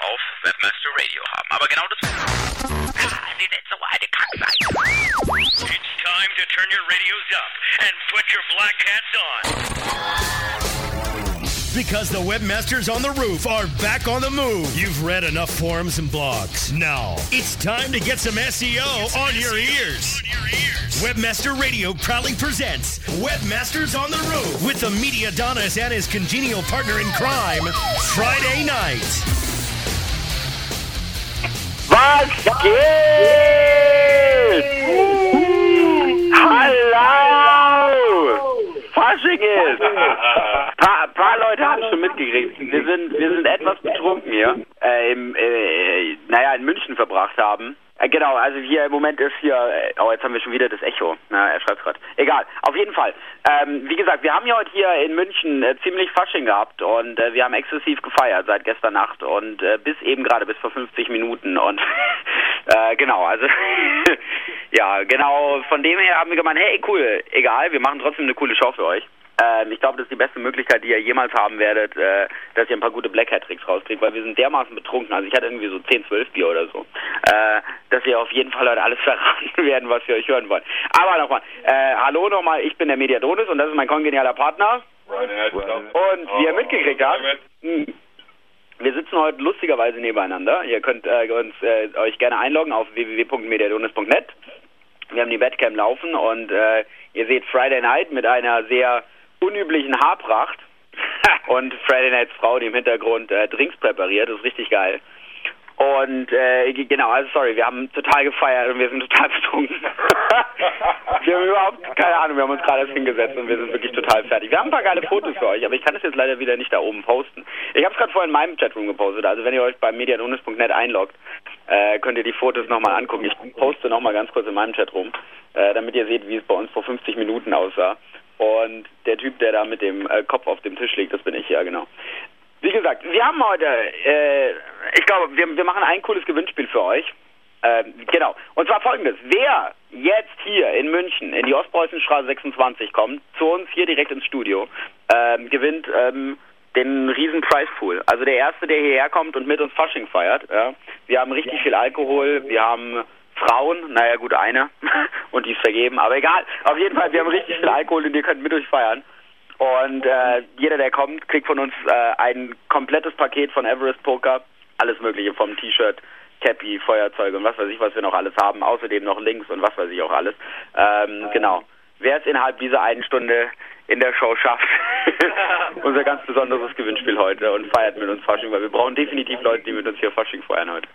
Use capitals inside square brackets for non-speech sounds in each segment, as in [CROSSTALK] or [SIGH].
auf Webmaster Radio haben. Aber genau das... It's time to turn your radios up and put your black hats on. Because the webmasters on the roof are back on the move. You've read enough forums and blogs. Now it's time to get some SEO on your ears. Webmaster Radio proudly presents Webmasters on the Roof with the media Adonis and his congenial partner in crime, Friday night. Was geht? Hallo! Fasching ist! Paar, paar Leute haben schon mitgekriegt. Wir sind, wir sind etwas betrunken hier. Äh, im, äh, naja, in München verbracht haben. Äh, genau, also hier im Moment ist hier, äh, oh, jetzt haben wir schon wieder das Echo. Na, er schreibt gerade. Egal, auf jeden Fall. Ähm, wie gesagt, wir haben ja heute hier in München äh, ziemlich Fasching gehabt und äh, wir haben exzessiv gefeiert seit gestern Nacht und äh, bis eben gerade, bis vor 50 Minuten und [LAUGHS] äh, genau, also [LAUGHS] ja, genau, von dem her haben wir gemeint, hey, cool, egal, wir machen trotzdem eine coole Show für euch. Ähm, ich glaube, das ist die beste Möglichkeit, die ihr jemals haben werdet, äh, dass ihr ein paar gute Black Hat Tricks rauskriegt, weil wir sind dermaßen betrunken. Also ich hatte irgendwie so 10, 12 Bier oder so, äh, dass wir auf jeden Fall heute alles [LAUGHS] verraten werden, was wir euch hören wollen. Aber nochmal, äh, hallo nochmal, ich bin der Mediadonis und das ist mein kongenialer Partner. Und wie ihr mitgekriegt habt, mh, wir sitzen heute lustigerweise nebeneinander. Ihr könnt äh, uns, äh, euch gerne einloggen auf www.mediadonis.net. Wir haben die Webcam laufen und äh, ihr seht Friday Night mit einer sehr unüblichen Haarpracht [LAUGHS] und Friday Nights Frau, die im Hintergrund äh, Drinks präpariert. Das ist richtig geil. Und äh, genau, also sorry, wir haben total gefeiert und wir sind total [LAUGHS] betrunken. [LAUGHS] wir haben überhaupt keine Ahnung, wir haben uns gerade erst hingesetzt und wir sind wirklich total fertig. Wir haben ein paar geile Fotos für euch, aber ich kann es jetzt leider wieder nicht da oben posten. Ich habe es gerade vorhin in meinem Chatroom gepostet, also wenn ihr euch bei medianonis.net einloggt, äh, könnt ihr die Fotos nochmal angucken. Ich poste nochmal ganz kurz in meinem Chatroom, äh, damit ihr seht, wie es bei uns vor 50 Minuten aussah. Und der Typ, der da mit dem äh, Kopf auf dem Tisch liegt, das bin ich, ja genau. Wie gesagt, wir haben heute, äh, ich glaube, wir, wir machen ein cooles Gewinnspiel für euch. Ähm, genau. Und zwar folgendes. Wer jetzt hier in München in die Ostpreußenstraße 26 kommt, zu uns hier direkt ins Studio, ähm, gewinnt ähm, den riesen Preispool. Also der Erste, der hierher kommt und mit uns Fasching feiert. Ja. Wir haben richtig viel Alkohol, wir haben Frauen, naja gut, eine [LAUGHS] und die ist vergeben, aber egal. Auf jeden Fall, wir haben richtig viel Alkohol und ihr könnt mit euch feiern. Und äh, jeder, der kommt, kriegt von uns äh, ein komplettes Paket von Everest Poker. Alles Mögliche vom T-Shirt, Cappy, Feuerzeug und was weiß ich, was wir noch alles haben. Außerdem noch Links und was weiß ich auch alles. Ähm, genau. Wer es innerhalb dieser einen Stunde in der Show schafft, [LAUGHS] unser ganz besonderes Gewinnspiel heute und feiert mit uns Fasching, weil wir brauchen definitiv Leute, die mit uns hier Fasching feiern heute.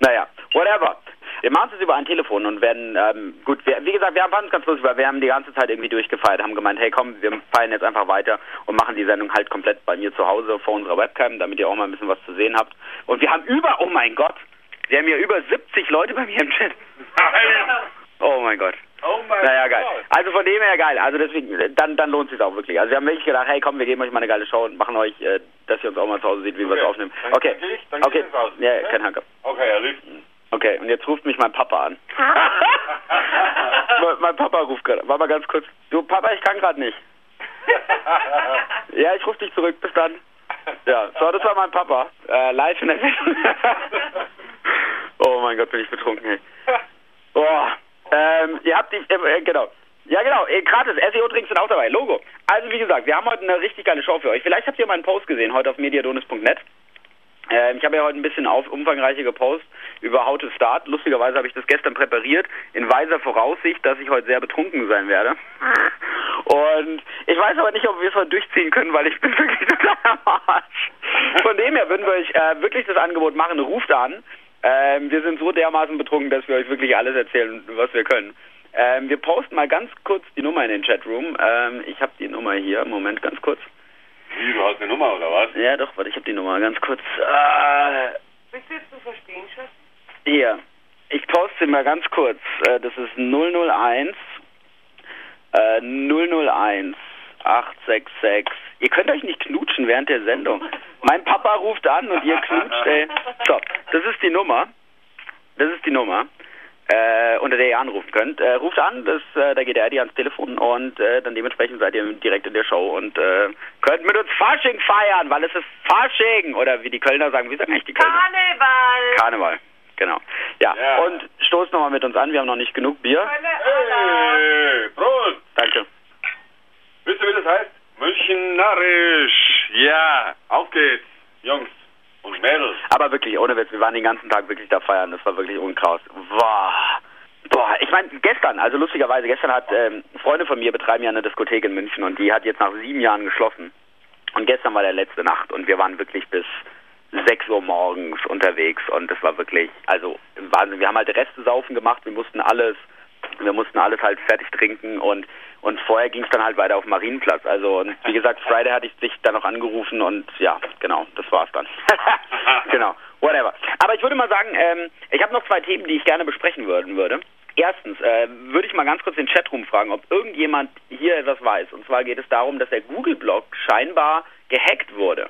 Naja, whatever. Wir machen es über ein Telefon und werden, ähm, gut, wir, wie gesagt, wir haben es ganz lustig, weil wir haben die ganze Zeit irgendwie durchgefeiert, haben gemeint, hey komm, wir feiern jetzt einfach weiter und machen die Sendung halt komplett bei mir zu Hause vor unserer Webcam, damit ihr auch mal ein bisschen was zu sehen habt. Und wir haben über, oh mein Gott, wir haben hier über 70 Leute bei mir im Chat. Oh mein Gott. Oh mein Naja, geil. Also von dem her geil. Also deswegen, dann, dann lohnt es sich auch wirklich. Also wir haben wirklich gedacht, hey komm, wir geben euch mal eine geile Show und machen euch, äh, dass ihr uns auch mal zu Hause seht, wie wir es Okay. aufnehmen. Dann Okay. ich, dann okay. raus. Ja, Okay? kein Hanker. Okay, Herr Lief. Okay, und jetzt ruft mich mein Papa an. [LAUGHS] [LAUGHS] mein, mein Papa ruft gerade. Warte mal ganz kurz. Du, Papa, ich kann gerade nicht. [LAUGHS] Ja, ich rufe dich zurück. Bis dann. Ja, so, das war mein Papa. Äh, live in der oh mein Gott, bin ich betrunken, ey. Boah. Ähm, ihr habt die, äh, genau. Ja, genau, äh, gratis. SEO-Drinks sind auch dabei. Logo. Also, wie gesagt, wir haben heute eine richtig geile Show für euch. Vielleicht habt ihr meinen Post gesehen, heute auf mediadonis.net. Ähm, ich habe ja heute ein bisschen auf, umfangreicher gepostet über How to Start. Lustigerweise habe ich das gestern präpariert, in weiser Voraussicht, dass ich heute sehr betrunken sein werde. Und ich weiß aber nicht, ob wir es heute durchziehen können, weil ich bin [LAUGHS] wirklich total am Arsch. Von dem her würden wir euch äh, wirklich das Angebot machen. Ruft an. Ähm, wir sind so dermaßen betrunken, dass wir euch wirklich alles erzählen, was wir können. Ähm, wir posten mal ganz kurz die Nummer in den Chatroom. Ähm, ich habe die Nummer hier. Moment, ganz kurz. Wie, du hast eine Nummer oder was? Ja, doch, warte, ich habe die Nummer ganz kurz. Äh, Bist du jetzt zu verstehen, Schatz? hier. Ich poste sie mal ganz kurz. Äh, das ist 001 äh, 001 866. Ihr könnt euch nicht knutschen während der Sendung. Mein Papa ruft an und ihr knutscht, ey. So, das ist die Nummer. Das ist die Nummer. äh, unter der ihr anrufen könnt. Äh, ruft an, das, äh, da geht der Eddie ans Telefon und äh, dann dementsprechend seid ihr direkt in der Show und äh, könnt mit uns Fasching feiern, weil es ist Fasching oder wie die Kölner sagen, wie sagen eigentlich die Kölner? Karneval. Karneval, genau. Ja, Ja. und stoßt nochmal mit uns an, wir haben noch nicht genug Bier. Hey, Prost! Danke. Wisst ihr, wie das heißt? München narrisch. Ja, auf geht's, Jungs und Mädels. Aber wirklich, ohne Witz, wir waren den ganzen Tag wirklich da feiern, das war wirklich unkraus. Boah. Boah, ich meine, gestern, also lustigerweise, gestern hat ähm, Freunde von mir betreiben ja eine Diskothek in München und die hat jetzt nach sieben Jahren geschlossen. Und gestern war der letzte Nacht und wir waren wirklich bis 6 Uhr morgens unterwegs und das war wirklich, also Wahnsinn. Wir haben halt Reste saufen gemacht, wir mussten alles, wir mussten alles halt fertig trinken und und vorher ging es dann halt weiter auf Marienplatz. Also und wie gesagt, [LAUGHS] Friday hatte ich dich dann noch angerufen und ja, genau, das war's dann. [LAUGHS] genau, whatever. Aber ich würde mal sagen, ähm, ich habe noch zwei Themen, die ich gerne besprechen würden würde. Erstens äh, würde ich mal ganz kurz den Chatroom fragen, ob irgendjemand hier etwas weiß. Und zwar geht es darum, dass der Google-Blog scheinbar gehackt wurde.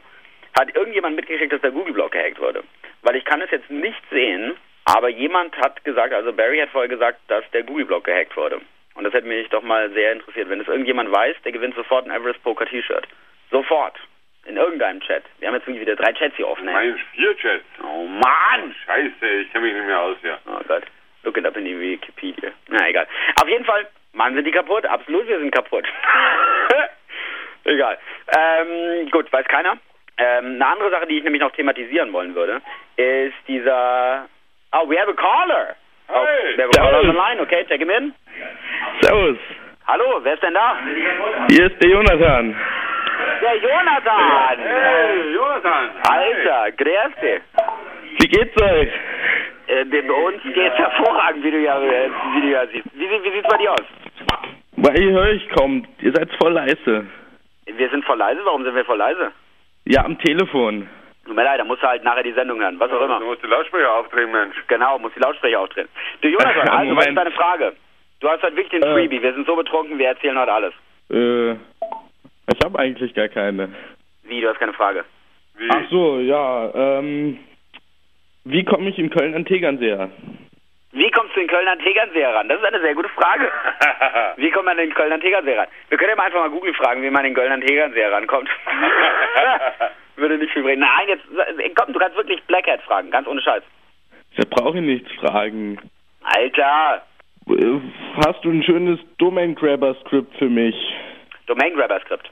Hat irgendjemand mitgekriegt, dass der Google-Blog gehackt wurde? Weil ich kann es jetzt nicht sehen, aber jemand hat gesagt, also Barry hat vorher gesagt, dass der Google-Blog gehackt wurde. Und das hätte mich doch mal sehr interessiert. Wenn es irgendjemand weiß, der gewinnt sofort ein Everest Poker T-Shirt. Sofort. In irgendeinem Chat. Wir haben jetzt irgendwie wieder drei Chats hier offen. ey. Mein Vierchat. Oh Mann! Scheiße, ich kenne mich nicht mehr aus, ja. Oh Gott. Look it up in die Wikipedia. Na egal. Auf jeden Fall, Mann, sind die kaputt? Absolut, wir sind kaputt. [LAUGHS] egal. Ähm, gut, weiß keiner. Ähm, eine andere Sache, die ich nämlich noch thematisieren wollen würde, ist dieser... Oh, we have a caller. Hey! a caller on the line. Okay, check him in. Servus, Hallo, wer ist denn da? hier ist der Jonathan. Der Jonathan. Hey, Jonathan! Alter, grüß dich. Wie geht's euch? Äh, bei uns geht's hervorragend, wie du ja, äh, wie du ja siehst. Wie, wie sieht's bei dir aus? Weil ihr höre ich kaum, ihr seid voll leise. Wir sind voll leise. Warum sind wir voll leise? Ja, am Telefon. Tut mir leid, da musst du halt nachher die Sendung hören, was auch immer. Du musst die Lautsprecher aufdrehen, Mensch. Genau, muss die Lautsprecher aufdrehen. Du Jonathan, also was ist deine Frage? Du hast halt wirklich den Äh. Freebie, wir sind so betrunken, wir erzählen heute alles. Äh, ich habe eigentlich gar keine. Wie, du hast keine Frage? Wie? Ach so, ja, ähm, wie komme ich in Köln an Tegernseer? Wie kommst du in Köln an Tegernsee ran? Das ist eine sehr gute Frage. [LAUGHS] Wie kommt man in Köln an Tegernsee ran? Wir können ja mal einfach mal Google fragen, wie man in Köln an Tegernsee rankommt. [LAUGHS] Würde nicht viel bringen. Nein, jetzt, komm, du kannst wirklich Blackhead fragen, ganz ohne Scheiß. Da brauche ich nichts fragen. Alter, Hast du ein schönes Domain Grabber Skript für mich? Domain Grabber Skript.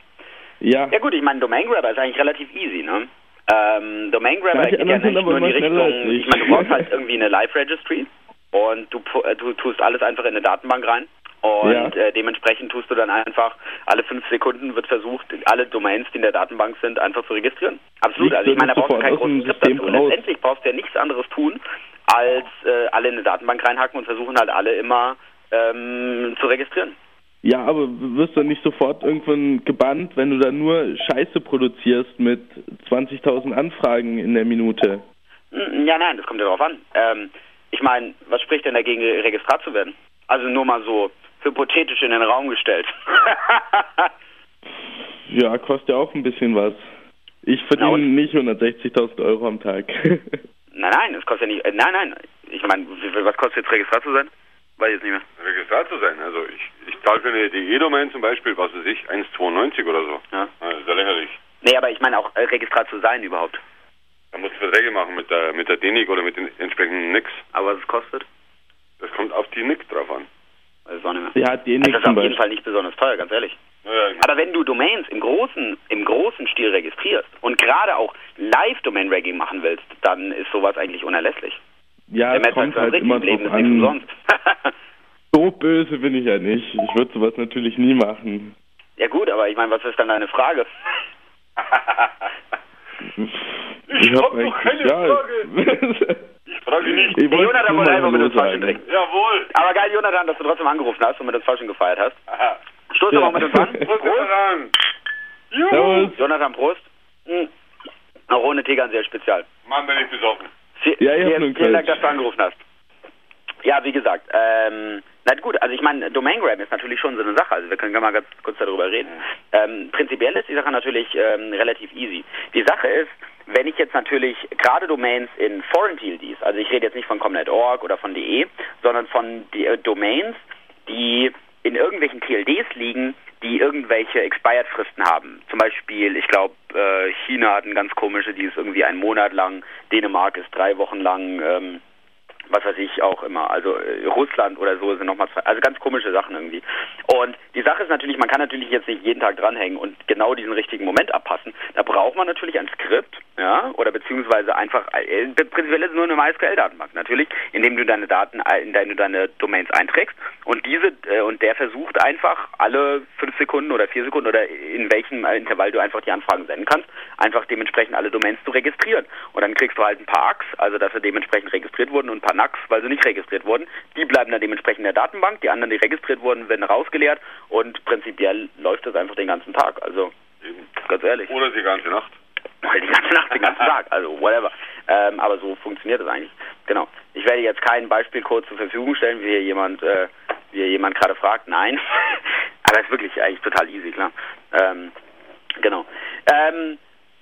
Ja. Ja gut, ich meine, Domain Grabber ist eigentlich relativ easy, ne? Ähm, Domain Grabber geht ja nicht nur in die Richtung, ich. meine, du brauchst halt [LAUGHS] irgendwie eine Live Registry und du, du tust alles einfach in eine Datenbank rein und Ja. äh, dementsprechend tust du dann einfach, alle fünf Sekunden wird versucht, alle Domains, die in der Datenbank sind, einfach zu registrieren. Absolut, Liegt also ich meine, da brauchst du sofort kein aus dem großes Skript dazu. Letztendlich brauchst du ja nichts anderes tun, als äh, alle in eine Datenbank reinhacken und versuchen halt alle immer ähm, zu registrieren. Ja, aber wirst du nicht sofort irgendwann gebannt, wenn du da nur Scheiße produzierst mit 20.000 Anfragen in der Minute? Ja, nein, das kommt ja darauf an. Ähm, ich meine, was spricht denn dagegen, Registrat zu werden? Also nur mal so hypothetisch in den Raum gestellt. [LAUGHS] Ja, kostet ja auch ein bisschen was. Ich verdiene nicht 160.000 Euro am Tag. [LAUGHS] nein, nein, das kostet ja nicht. Äh, nein, nein. Ich meine, was kostet jetzt Registrat zu sein? Weiß ich jetzt nicht mehr. Registrat zu sein. Also ich, ich zahle für eine DE-Domain zum Beispiel, was weiß ich, 1,92 oder so. Ja. Das ist ja lächerlich. Nee, aber ich meine auch äh, Registrat zu sein überhaupt. Da musst du Verträge machen mit der mit der DENIC oder mit den entsprechenden NICs. Aber was es kostet? Das kommt auf die NIC drauf an. Weiß ich auch nicht mehr. ja, den Also das ist auf jeden. Fall nicht besonders teuer, ganz ehrlich. Naja, Aber wenn du Domains im großen, im großen Stil registrierst und gerade auch Live-Domain-Ragging machen willst, dann ist sowas eigentlich unerlässlich. Ja, Der es Metz kommt halt richtig, immer im Leben drauf ist nichts an. umsonst. [LAUGHS] So böse bin ich ja nicht. Ich würde sowas natürlich nie machen. ja gut, aber ich meine, was ist dann deine Frage? [LAUGHS] Ich, hab hab noch keine ja. Ich frage [LAUGHS] nicht. Ich Der wollte Jonathan wollte einfach mit uns sagen. trinken. Jawohl. Aber geil, Jonathan, dass du trotzdem angerufen hast und mit uns Fasching gefeiert hast. Aha. Stoß Ja. doch mal mit uns an. Prost, Prost. Jonathan. Juhu. Servus. Jonathan, Prost. Hm. Auch ohne Tegernseer Spezial. Mann, bin ich besoffen. Ja, ich vielen, vielen Dank, dass du angerufen hast. Ja, wie gesagt, ähm, na gut, also ich meine, Domain Grab ist natürlich schon so eine Sache, also wir können gerne mal ganz kurz darüber reden. Ähm, prinzipiell ist die Sache natürlich ähm, relativ easy. Die Sache ist, wenn ich jetzt natürlich gerade Domains in Foreign TLDs, also ich rede jetzt nicht von com.net.org oder von .de, sondern von äh, Domains, die in irgendwelchen TLDs liegen, die irgendwelche Expired-Fristen haben. Zum Beispiel, ich glaube, äh, China hat eine ganz komische, die ist irgendwie einen Monat lang, Dänemark ist drei Wochen lang, ähm, was weiß ich auch immer, also äh, Russland oder so sind nochmal zwei, also ganz komische Sachen irgendwie. Und die Sache ist natürlich, man kann natürlich jetzt nicht jeden Tag dranhängen und genau diesen richtigen Moment abpassen. Da braucht man natürlich ein Skript, ja, oder beziehungsweise einfach, äh, prinzipiell ist es nur eine MySQL-Datenbank natürlich, indem du deine Daten, äh, in deine, deine Domains einträgst und diese, äh, und der versucht einfach alle fünf Sekunden oder vier Sekunden oder in welchem Intervall du einfach die Anfragen senden kannst, einfach dementsprechend alle Domains zu registrieren. Und dann kriegst du halt ein paar ACKs, also dass sie dementsprechend registriert wurden und ein paar NACs, weil sie nicht registriert wurden. Die bleiben dann dementsprechend in der Datenbank, die anderen, die registriert wurden, werden rausgeleert und prinzipiell läuft das einfach den ganzen Tag. Also ganz ehrlich. Oder die ganze Nacht. Die ganze Nacht, den ganzen Tag, [LAUGHS] also whatever. Ähm, aber so funktioniert das eigentlich. Genau. Ich werde jetzt keinen Beispielcode zur Verfügung stellen, wie hier jemand, äh, wie hier jemand gerade fragt. Nein. [LAUGHS] aber es ist wirklich eigentlich total easy, klar. Ähm, genau. Ähm,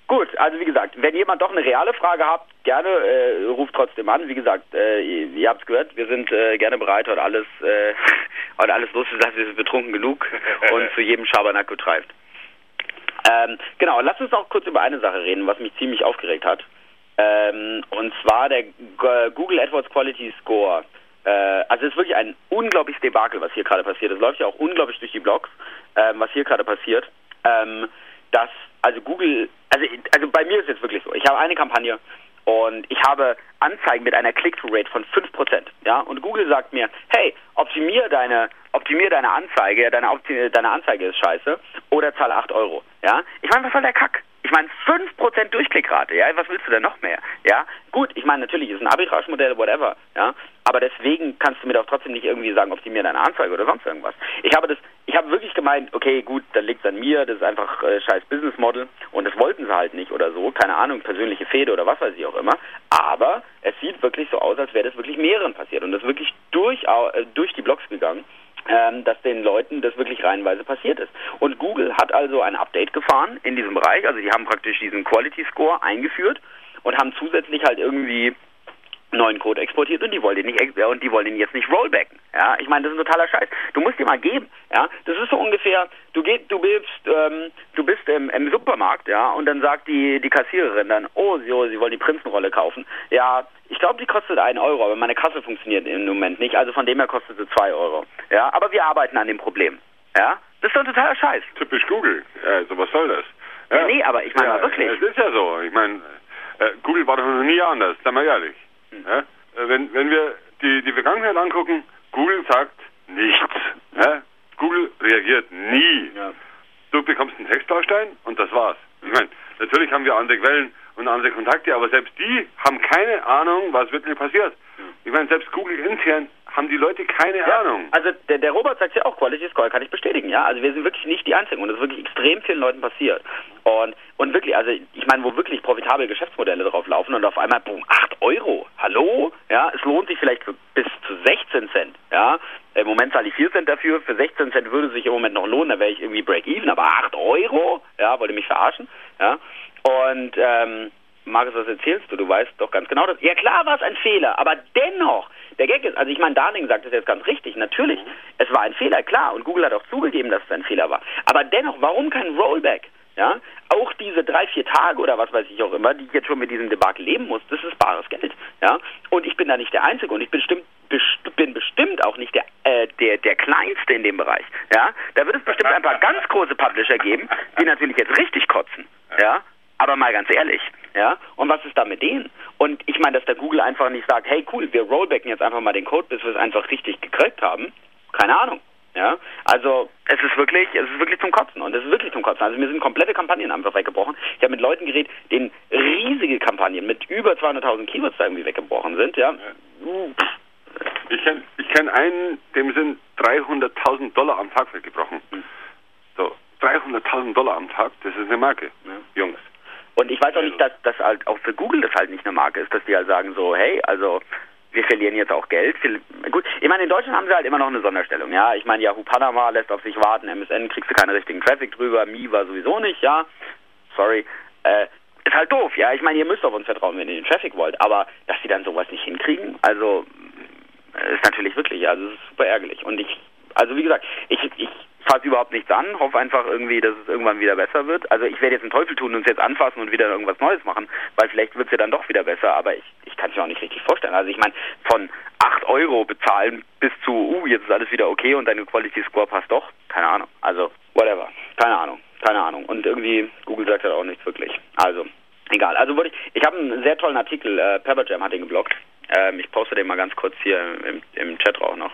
Gut, also wie gesagt, wenn jemand doch eine reale Frage habt, gerne äh, ruft trotzdem an. Wie gesagt, äh, ihr, ihr habt es gehört, wir sind äh, gerne bereit, heute alles, äh, [LAUGHS] heute alles loszulassen. Wir sind betrunken genug [LAUGHS] und zu jedem Schabernack getreibt. Ähm, genau, lass uns auch kurz über eine Sache reden, was mich ziemlich aufgeregt hat. Ähm, und zwar der G Google AdWords Quality Score. Äh, also es ist wirklich ein unglaubliches Debakel, was hier gerade passiert. Es läuft ja auch unglaublich durch die Blogs, ähm, was hier gerade passiert. Ähm, dass also Google, also, also bei mir ist es jetzt wirklich so, ich habe eine Kampagne und ich habe Anzeigen mit einer Click-through-Rate von 5%, ja, und Google sagt mir, hey, optimier deine, optimier deine Anzeige, deine, deine Anzeige ist scheiße, oder zahle 8 Euro, ja. Ich meine, was soll der Kack? Ich meine, 5% Durchklickrate, ja, was willst du denn noch mehr? Ja, gut, ich meine, natürlich ist ein Arbitrage-Modell, whatever, ja, aber deswegen kannst du mir doch trotzdem nicht irgendwie sagen, optimier deine Anzeige oder sonst irgendwas. Ich habe das, ich habe wirklich gemeint, okay, gut, dann liegt es an mir, das ist einfach äh, scheiß Business Model und das wollten sie halt nicht oder so, keine Ahnung, persönliche Fehde oder was weiß ich auch immer, aber es sieht wirklich so aus, als wäre das wirklich mehreren passiert. Und das ist wirklich durch, äh, durch die Blogs gegangen ähm, dass den Leuten das wirklich reihenweise passiert ist. Und Google hat also ein Update gefahren in diesem Bereich, also die haben praktisch diesen Quality Score eingeführt und haben zusätzlich halt irgendwie neuen Code exportiert und die wollen den nicht und die wollen ihn jetzt nicht rollbacken. Ja, ich meine, das ist ein totaler Scheiß. Du musst dir mal geben. Ja, das ist so ungefähr. Du gehst, du bist, ähm, du bist im, im Supermarkt, ja, und dann sagt die die Kassiererin dann, oh, sie, oh, sie wollen die Prinzenrolle kaufen. Ja, ich glaube, die kostet einen Euro, aber meine Kasse funktioniert im Moment nicht. Also von dem her kostet sie zwei Euro. Ja, aber wir arbeiten an dem Problem. Ja, das ist doch ein totaler Scheiß. Typisch Google. Ja, also was soll das? Ja. Nee, aber ich meine ja, mal wirklich. Es ist ja so. Ich meine, äh, Google war doch noch nie anders. Sei mal ehrlich. Ja? Äh, wenn, wenn wir die, die Vergangenheit angucken, Google sagt nichts. Ja? Google reagiert nie. Ja. Du bekommst einen Textbaustein und das war's. Ich meine, natürlich haben wir andere Quellen und andere Kontakte, aber selbst die haben keine Ahnung, was wirklich passiert. Ich meine, selbst Google intern haben die Leute keine Ja, Ahnung. Also der, der Robert sagt ja auch, Quality Score kann ich bestätigen, ja. Also wir sind wirklich nicht die Einzigen und das ist wirklich extrem vielen Leuten passiert. Und und wirklich, also ich meine, wo wirklich profitable Geschäftsmodelle drauf laufen und auf einmal, boom, 8 Euro, hallo? Ja, es lohnt sich vielleicht für bis zu 16 Cent, ja. Im Moment zahle ich 4 Cent dafür, für 16 Cent würde es sich im Moment noch lohnen, da wäre ich irgendwie Break-Even, aber 8 Euro? Ja, wollte mich verarschen, ja. Und ähm, Markus, was erzählst du? Du weißt doch ganz genau, dass. Ja klar war es ein Fehler, aber dennoch, der Gag ist, also ich meine, Darling sagt es jetzt ganz richtig, natürlich, es war ein Fehler, klar, und Google hat auch zugegeben, dass es ein Fehler war. Aber dennoch, warum kein Rollback? Ja, auch diese drei, vier Tage oder was weiß ich auch immer, die ich jetzt schon mit diesem Debakel leben muss, das ist bares Geld. Ja, und ich bin da nicht der Einzige und ich bin bestimmt, best, bin bestimmt auch nicht der, äh, der, der Kleinste in dem Bereich. Ja, da wird es bestimmt ein paar ganz große Publisher geben, die natürlich jetzt richtig kotzen. Ja, aber mal ganz ehrlich, ja, und was ist da mit denen? Und ich meine, dass der Google einfach nicht sagt, hey cool, wir rollbacken jetzt einfach mal den Code, bis wir es einfach richtig gekriegt haben. Keine Ahnung. Ja, also es ist wirklich, es ist wirklich zum Kotzen und es ist wirklich zum Kotzen. Also mir sind komplette Kampagnen einfach weggebrochen. Ich habe mit Leuten geredet, denen riesige Kampagnen mit über 200.000 Keywords da irgendwie weggebrochen sind. Ja, Ich kenne ich kenn einen, dem sind 300.000 Dollar am Tag weggebrochen. So, 300.000 Dollar am Tag, das ist eine Marke, Jungs. Und ich weiß auch nicht, dass das halt auch für Google das halt nicht eine Marke ist, dass die halt sagen so, hey, also wir verlieren jetzt auch Geld. Gut, ich meine, in Deutschland haben sie halt immer noch eine Sonderstellung, ja. Ich meine, Yahoo Panama lässt auf sich warten, MSN kriegst du keinen richtigen Traffic drüber, Mi war sowieso nicht, ja. Sorry. Äh, ist halt doof, ja. Ich meine, ihr müsst auf uns vertrauen, wenn ihr den Traffic wollt, aber dass sie dann sowas nicht hinkriegen, also äh, ist natürlich wirklich, also ist super ärgerlich. Und ich, also wie gesagt, ich, ich fasse überhaupt nichts an, hoffe einfach irgendwie, dass es irgendwann wieder besser wird. Also ich werde jetzt einen Teufel tun und es jetzt anfassen und wieder irgendwas Neues machen, weil vielleicht wird es ja dann doch wieder besser, aber ich, ich kann es mir auch nicht richtig vorstellen. Also ich meine, von 8 Euro bezahlen bis zu, uh, jetzt ist alles wieder okay und deine Quality Score passt doch, keine Ahnung. Also, whatever. Keine Ahnung. Keine Ahnung. Und irgendwie, Google sagt halt auch nichts wirklich. Also, egal. Also wollte ich, ich habe einen sehr tollen Artikel, äh, Pepperjam hat den geblockt. Ähm, ich poste den mal ganz kurz hier im, im Chat auch noch.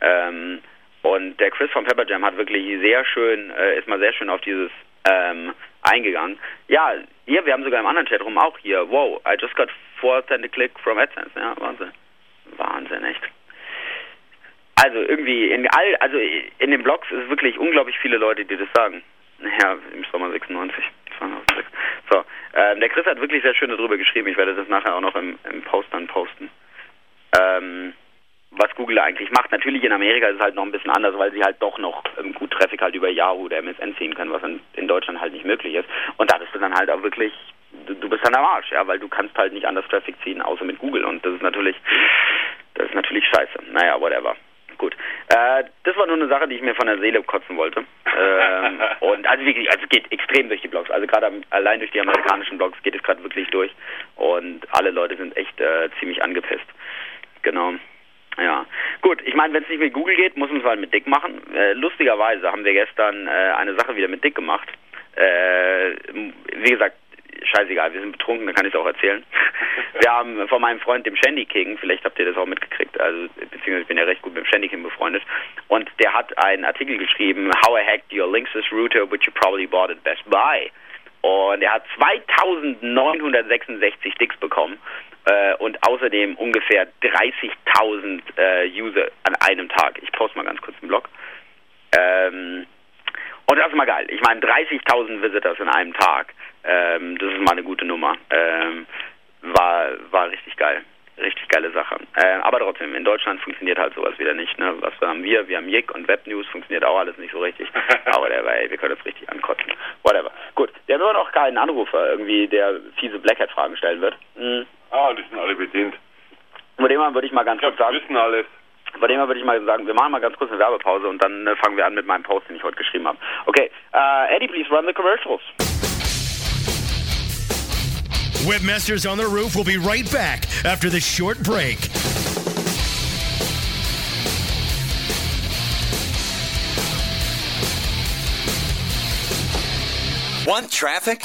Ähm, und der Chris von Pepperjam hat wirklich sehr schön, äh, ist mal sehr schön auf dieses ähm, eingegangen. Ja, hier, wir haben sogar im anderen Chatroom auch hier, wow, I just got 4 cent a click from AdSense. Ja, Wahnsinn. Wahnsinn, echt. Also irgendwie in all, also in den Blogs ist wirklich unglaublich viele Leute, die das sagen. Ja, im Sommer 96, 2006. So, ähm, der Chris hat wirklich sehr schön darüber geschrieben. Ich werde das nachher auch noch im, im Post dann posten. Ähm, was Google eigentlich macht. Natürlich in Amerika ist es halt noch ein bisschen anders, weil sie halt doch noch ähm, gut Traffic halt über Yahoo oder MSN ziehen können, was in, in Deutschland halt nicht möglich ist. Und da bist du dann halt auch wirklich, du, du bist dann am Arsch, ja, weil du kannst halt nicht anders Traffic ziehen, außer mit Google. Und das ist natürlich, das ist natürlich scheiße. Naja, whatever. Gut. Äh, das war nur eine Sache, die ich mir von der Seele kotzen wollte. Ähm, [LAUGHS] und also wirklich, also es geht extrem durch die Blogs. Also gerade allein durch die amerikanischen Blogs geht es gerade wirklich durch. Und alle Leute sind echt äh, ziemlich angepisst. Genau. Ja, gut. Ich meine, wenn es nicht mit Google geht, muss man es halt mit Dick machen. Äh, lustigerweise haben wir gestern äh, eine Sache wieder mit Dick gemacht. Äh, wie gesagt, scheißegal, wir sind betrunken, dann kann ich es auch erzählen. [LAUGHS] wir haben von meinem Freund, dem Shandy King, vielleicht habt ihr das auch mitgekriegt, also beziehungsweise ich bin ja recht gut mit dem Shandy King befreundet, und der hat einen Artikel geschrieben, How I Hacked Your Linksys Router, which you probably bought at Best Buy. Und er hat 2966 Sticks bekommen äh, und außerdem ungefähr 30.000 äh, User an einem Tag. Ich poste mal ganz kurz den Blog. Ähm, und das ist mal geil. Ich meine, 30.000 Visitors in einem Tag. Ähm, das ist mal eine gute Nummer. Ähm, war, war richtig geil. Richtig geile Sache. Äh, aber trotzdem, in Deutschland funktioniert halt sowas wieder nicht. Ne? Was haben wir? Wir haben Jig und Webnews, funktioniert auch alles nicht so richtig. [LAUGHS] aber der, ey, wir können das richtig ankotzen. Whatever. Gut, wir haben immer noch keinen Anrufer, irgendwie, der fiese Blackhead-Fragen stellen wird. Mhm. Ah, die sind alle bedient. Von dem würde ich mal ganz Ich kurz sagen, wissen alles. von dem würde ich mal sagen, wir machen mal ganz kurz eine Werbepause und dann äh, fangen wir an mit meinem Post, den ich heute geschrieben habe. Okay, äh, Eddie, please run the commercials. Webmasters on the Roof will be right back after this short break. Want traffic?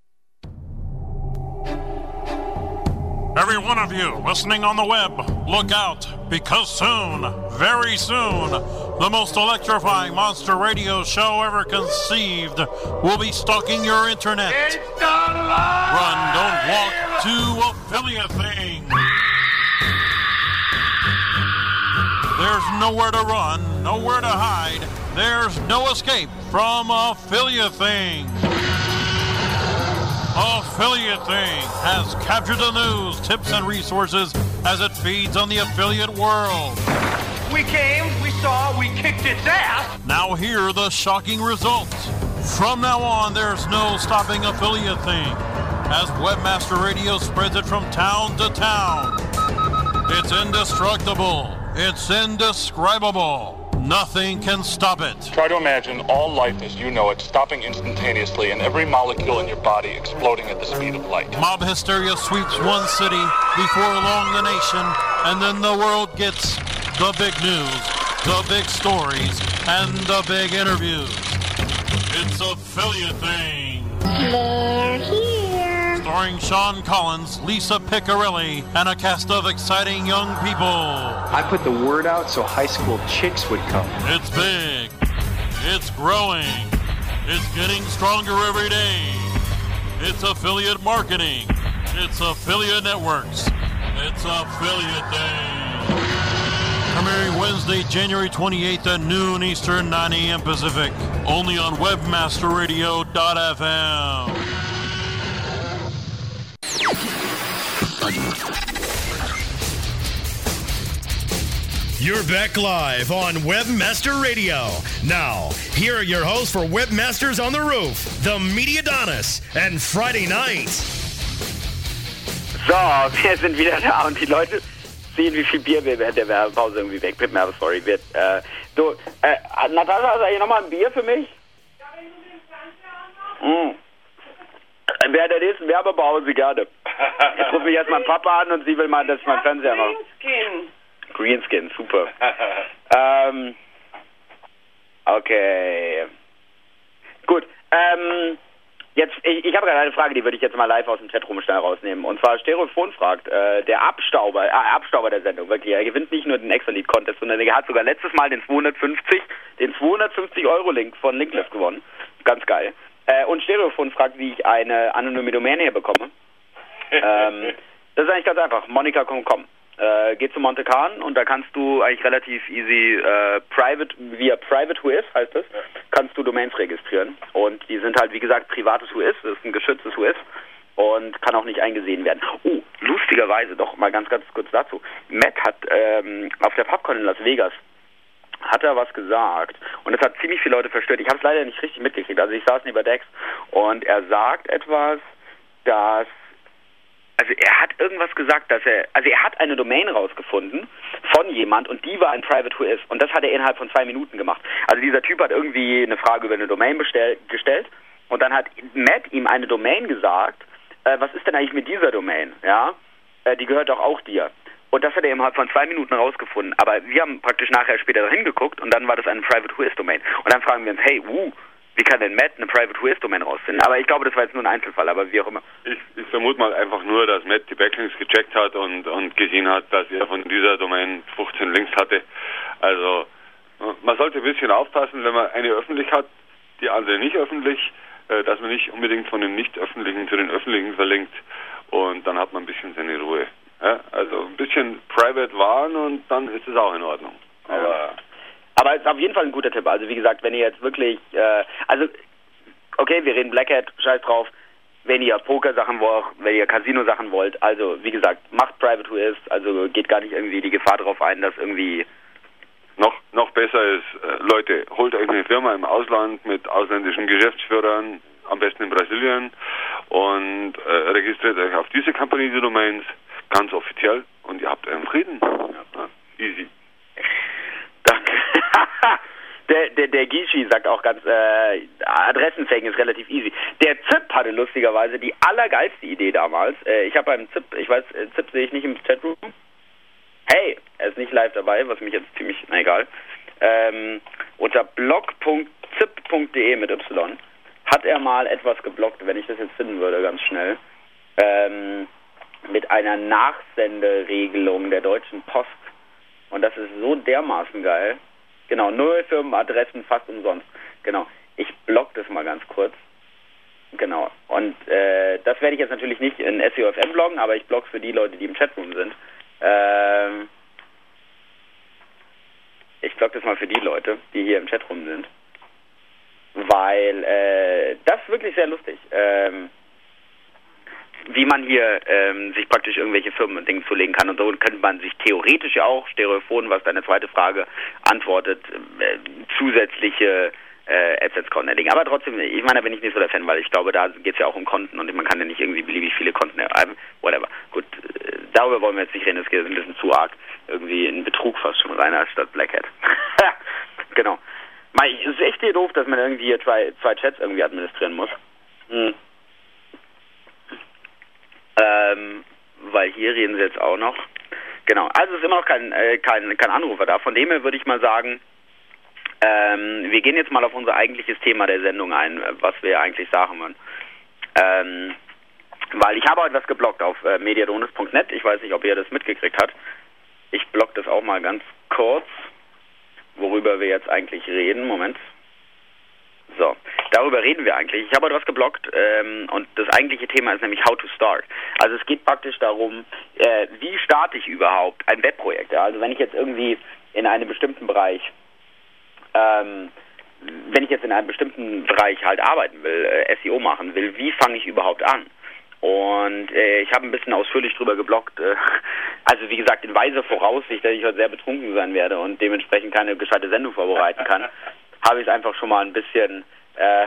Every one of you listening on the web, look out, because soon, very soon, the most electrifying monster radio show ever conceived will be stalking your internet. Run, don't walk to affiliate thing. There's nowhere to run, nowhere to hide. There's no escape from affiliate thing. Affiliate Thing has captured the news, tips, and resources as it feeds on the affiliate world. We came, we saw, we kicked its ass. Now hear the shocking results. From now on, there's no stopping Affiliate Thing as Webmaster Radio spreads it from town to town. It's indestructible. It's indescribable. Nothing can stop it. Try to imagine all life as you know it stopping instantaneously and every molecule in your body exploding at the speed of light. Mob hysteria sweeps one city, before long the nation, and then the world gets the big news, the big stories, and the big interviews. It's Affiliate Thing. Starring Sean Collins, Lisa Piccarelli, and a cast of exciting young people. I put the word out so high school chicks would come. It's big. It's growing. It's getting stronger every day. It's affiliate marketing. It's Affiliate Networks. It's Affiliate Day. Premiering Wednesday, January 28th at noon Eastern, 9 a.m. Pacific. Only on WebmasterRadio.fm. You're back live on Webmaster Radio. Now, here are your hosts for Webmasters on the Roof, the Mediadonis, and Friday Night. So, [LAUGHS] wir sind wieder da und die Leute sehen, wie viel Bier wir während der Werbepause irgendwie wegpippen. Aber sorry, wird. Äh, so, äh, Natascha, hast du hier nochmal ein Bier für mich? Mm. Während der nächsten Werbepause gerne. Jetzt rufe ich erstmal Papa an und sie will mal, dass ich meinen Fernseher mache. Greenskin, super. ähm, okay. Gut. Ähm, jetzt, ich, ich habe gerade eine Frage, die würde ich jetzt mal live aus dem Chatroom schnell rausnehmen. Und zwar Stereophon fragt, äh, der Abstauber, äh, Abstauber der Sendung, wirklich, er gewinnt nicht nur den Extra-Lead Contest, sondern er hat sogar letztes Mal den 250, den 250 Euro Link von Linklift gewonnen. Ganz geil. Äh, und Stereophon fragt, wie ich eine anonyme Domain herbekomme. [LAUGHS] ähm, das ist eigentlich ganz einfach. Monika.com. Äh, geh zu Monte Carlo und da kannst du eigentlich relativ easy äh, private via private WhoIs heißt es, kannst du Domains registrieren und die sind halt wie gesagt privates WhoIs, das ist ein geschütztes WhoIs und kann auch nicht eingesehen werden. Oh, lustigerweise doch mal ganz ganz kurz dazu. Matt hat ähm, auf der PubCon in Las Vegas hat er was gesagt und das hat ziemlich viele Leute verstört. Ich habe es leider nicht richtig mitgekriegt. Also ich saß neben Dex und er sagt etwas, dass also er hat irgendwas gesagt, dass er, also er hat eine Domain rausgefunden von jemand und die war ein Private Who is und das hat er innerhalb von zwei Minuten gemacht. Also dieser Typ hat irgendwie eine Frage über eine Domain bestell, gestellt und dann hat Matt ihm eine Domain gesagt, äh, was ist denn eigentlich mit dieser Domain, ja? Äh, die gehört doch auch dir. Und das hat er innerhalb von zwei Minuten rausgefunden. Aber wir haben praktisch nachher später hingeguckt und dann war das eine Private Who is Domain. Und dann fragen wir uns, hey, uh, wie kann denn Matt eine Private Who is Domain rausfinden? Aber ich glaube, das war jetzt nur ein Einzelfall, aber wie auch immer. Ich, ich vermute mal einfach nur, dass Matt die Backlinks gecheckt hat und, und gesehen hat, dass er von dieser Domain 15 Links hatte. Also man sollte ein bisschen aufpassen, wenn man eine öffentlich hat, die andere nicht öffentlich, äh, dass man nicht unbedingt von den nicht öffentlichen zu den öffentlichen verlinkt und dann hat man ein bisschen seine Ruhe. Ja? Also ein bisschen private waren und dann ist es auch in Ordnung. Aber ja. Aber es ist auf jeden Fall ein guter Tipp. Also wie gesagt, wenn ihr jetzt wirklich, äh, also okay, wir reden Black Hat, scheiß drauf. Wenn ihr Poker-Sachen wollt, wenn ihr Casino-Sachen wollt, also wie gesagt, macht Private Who is, also geht gar nicht irgendwie die Gefahr darauf ein, dass irgendwie noch noch besser ist, äh, Leute, holt euch eine Firma im Ausland mit ausländischen Geschäftsführern, am besten in Brasilien und äh, registriert euch auf diese Company Domains ganz offiziell und ihr habt euren Frieden. Ja, easy. Danke. [LAUGHS] der, der, der Gishi sagt auch ganz, äh, Adressenfängen ist relativ easy. Der ZIP hatte lustigerweise die allergeilste Idee damals. Äh, ich habe beim ZIP, ich weiß, äh, ZIP sehe ich nicht im Chatroom. Hey, er ist nicht live dabei, was mich jetzt ziemlich, na egal. Ähm, unter blog.zip.de mit Y hat er mal etwas geblockt, wenn ich das jetzt finden würde, ganz schnell. Ähm, mit einer Nachsenderegelung der Deutschen Post und das ist so dermaßen geil. Genau, null Firmenadressen fast umsonst. Genau. Ich block das mal ganz kurz. Genau. Und äh, das werde ich jetzt natürlich nicht in SEOFM bloggen, aber ich blogge für die Leute, die im Chatroom sind. Ähm, ich blogge das mal für die Leute, die hier im Chatroom sind. Weil äh, das ist wirklich sehr lustig. Ähm, wie man hier ähm, sich praktisch irgendwelche Firmen und Dinge zulegen kann. Und so könnte man sich theoretisch auch, Stereophon, was deine zweite Frage antwortet, äh, zusätzliche äh, Assets-Konten erlegen. Aber trotzdem, ich meine, da bin ich nicht so der Fan, weil ich glaube, da geht es ja auch um Konten und man kann ja nicht irgendwie beliebig viele Konten erhalten. Whatever. Gut, äh, darüber wollen wir jetzt nicht reden, das geht ein bisschen zu arg. Irgendwie in Betrug fast schon rein als statt Black Hat. [LAUGHS] genau. Es ist echt hier doof, dass man irgendwie zwei, zwei Chats irgendwie administrieren muss. Hm. Ähm, weil hier reden sie jetzt auch noch. Genau, also ist immer noch kein, äh, kein, kein Anrufer da. Von dem her würde ich mal sagen, ähm, wir gehen jetzt mal auf unser eigentliches Thema der Sendung ein, was wir eigentlich sagen wollen. Ähm, weil ich habe heute was geblockt auf äh, mediadonis.net. Ich weiß nicht, ob ihr das mitgekriegt habt. Ich block das auch mal ganz kurz, worüber wir jetzt eigentlich reden. Moment. So, darüber reden wir eigentlich. Ich habe etwas geblockt ähm, und das eigentliche Thema ist nämlich How to Start. Also es geht praktisch darum, äh, wie starte ich überhaupt ein Webprojekt. Also wenn ich jetzt irgendwie in einem bestimmten Bereich ähm, wenn ich jetzt in einem bestimmten Bereich halt arbeiten will, äh, SEO machen will, wie fange ich überhaupt an? Und äh, ich habe ein bisschen ausführlich drüber geblockt. Äh, [LAUGHS] also wie gesagt, in weiser Voraussicht, dass ich heute sehr betrunken sein werde und dementsprechend keine gescheite Sendung vorbereiten kann, habe ich es einfach schon mal ein bisschen. Äh,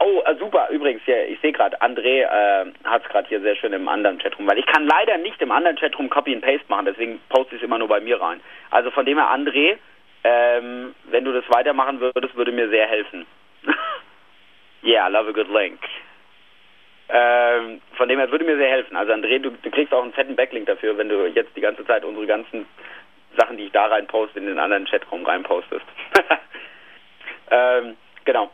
oh, äh, super. Übrigens, hier, ich sehe gerade, André äh, hat es gerade hier sehr schön im anderen Chatroom, weil ich kann leider nicht im anderen Chatroom Copy and Paste machen, deswegen poste ich es immer nur bei mir rein. Also von dem her, André, ähm, wenn du das weitermachen würdest, würde mir sehr helfen. [LAUGHS] yeah, love a good link. Ähm, von dem her würde mir sehr helfen. Also André, du, du kriegst auch einen fetten Backlink dafür, wenn du jetzt die ganze Zeit unsere ganzen Sachen, die ich da rein poste, in den anderen Chatraum reinpostest. [LAUGHS] ähm, genau.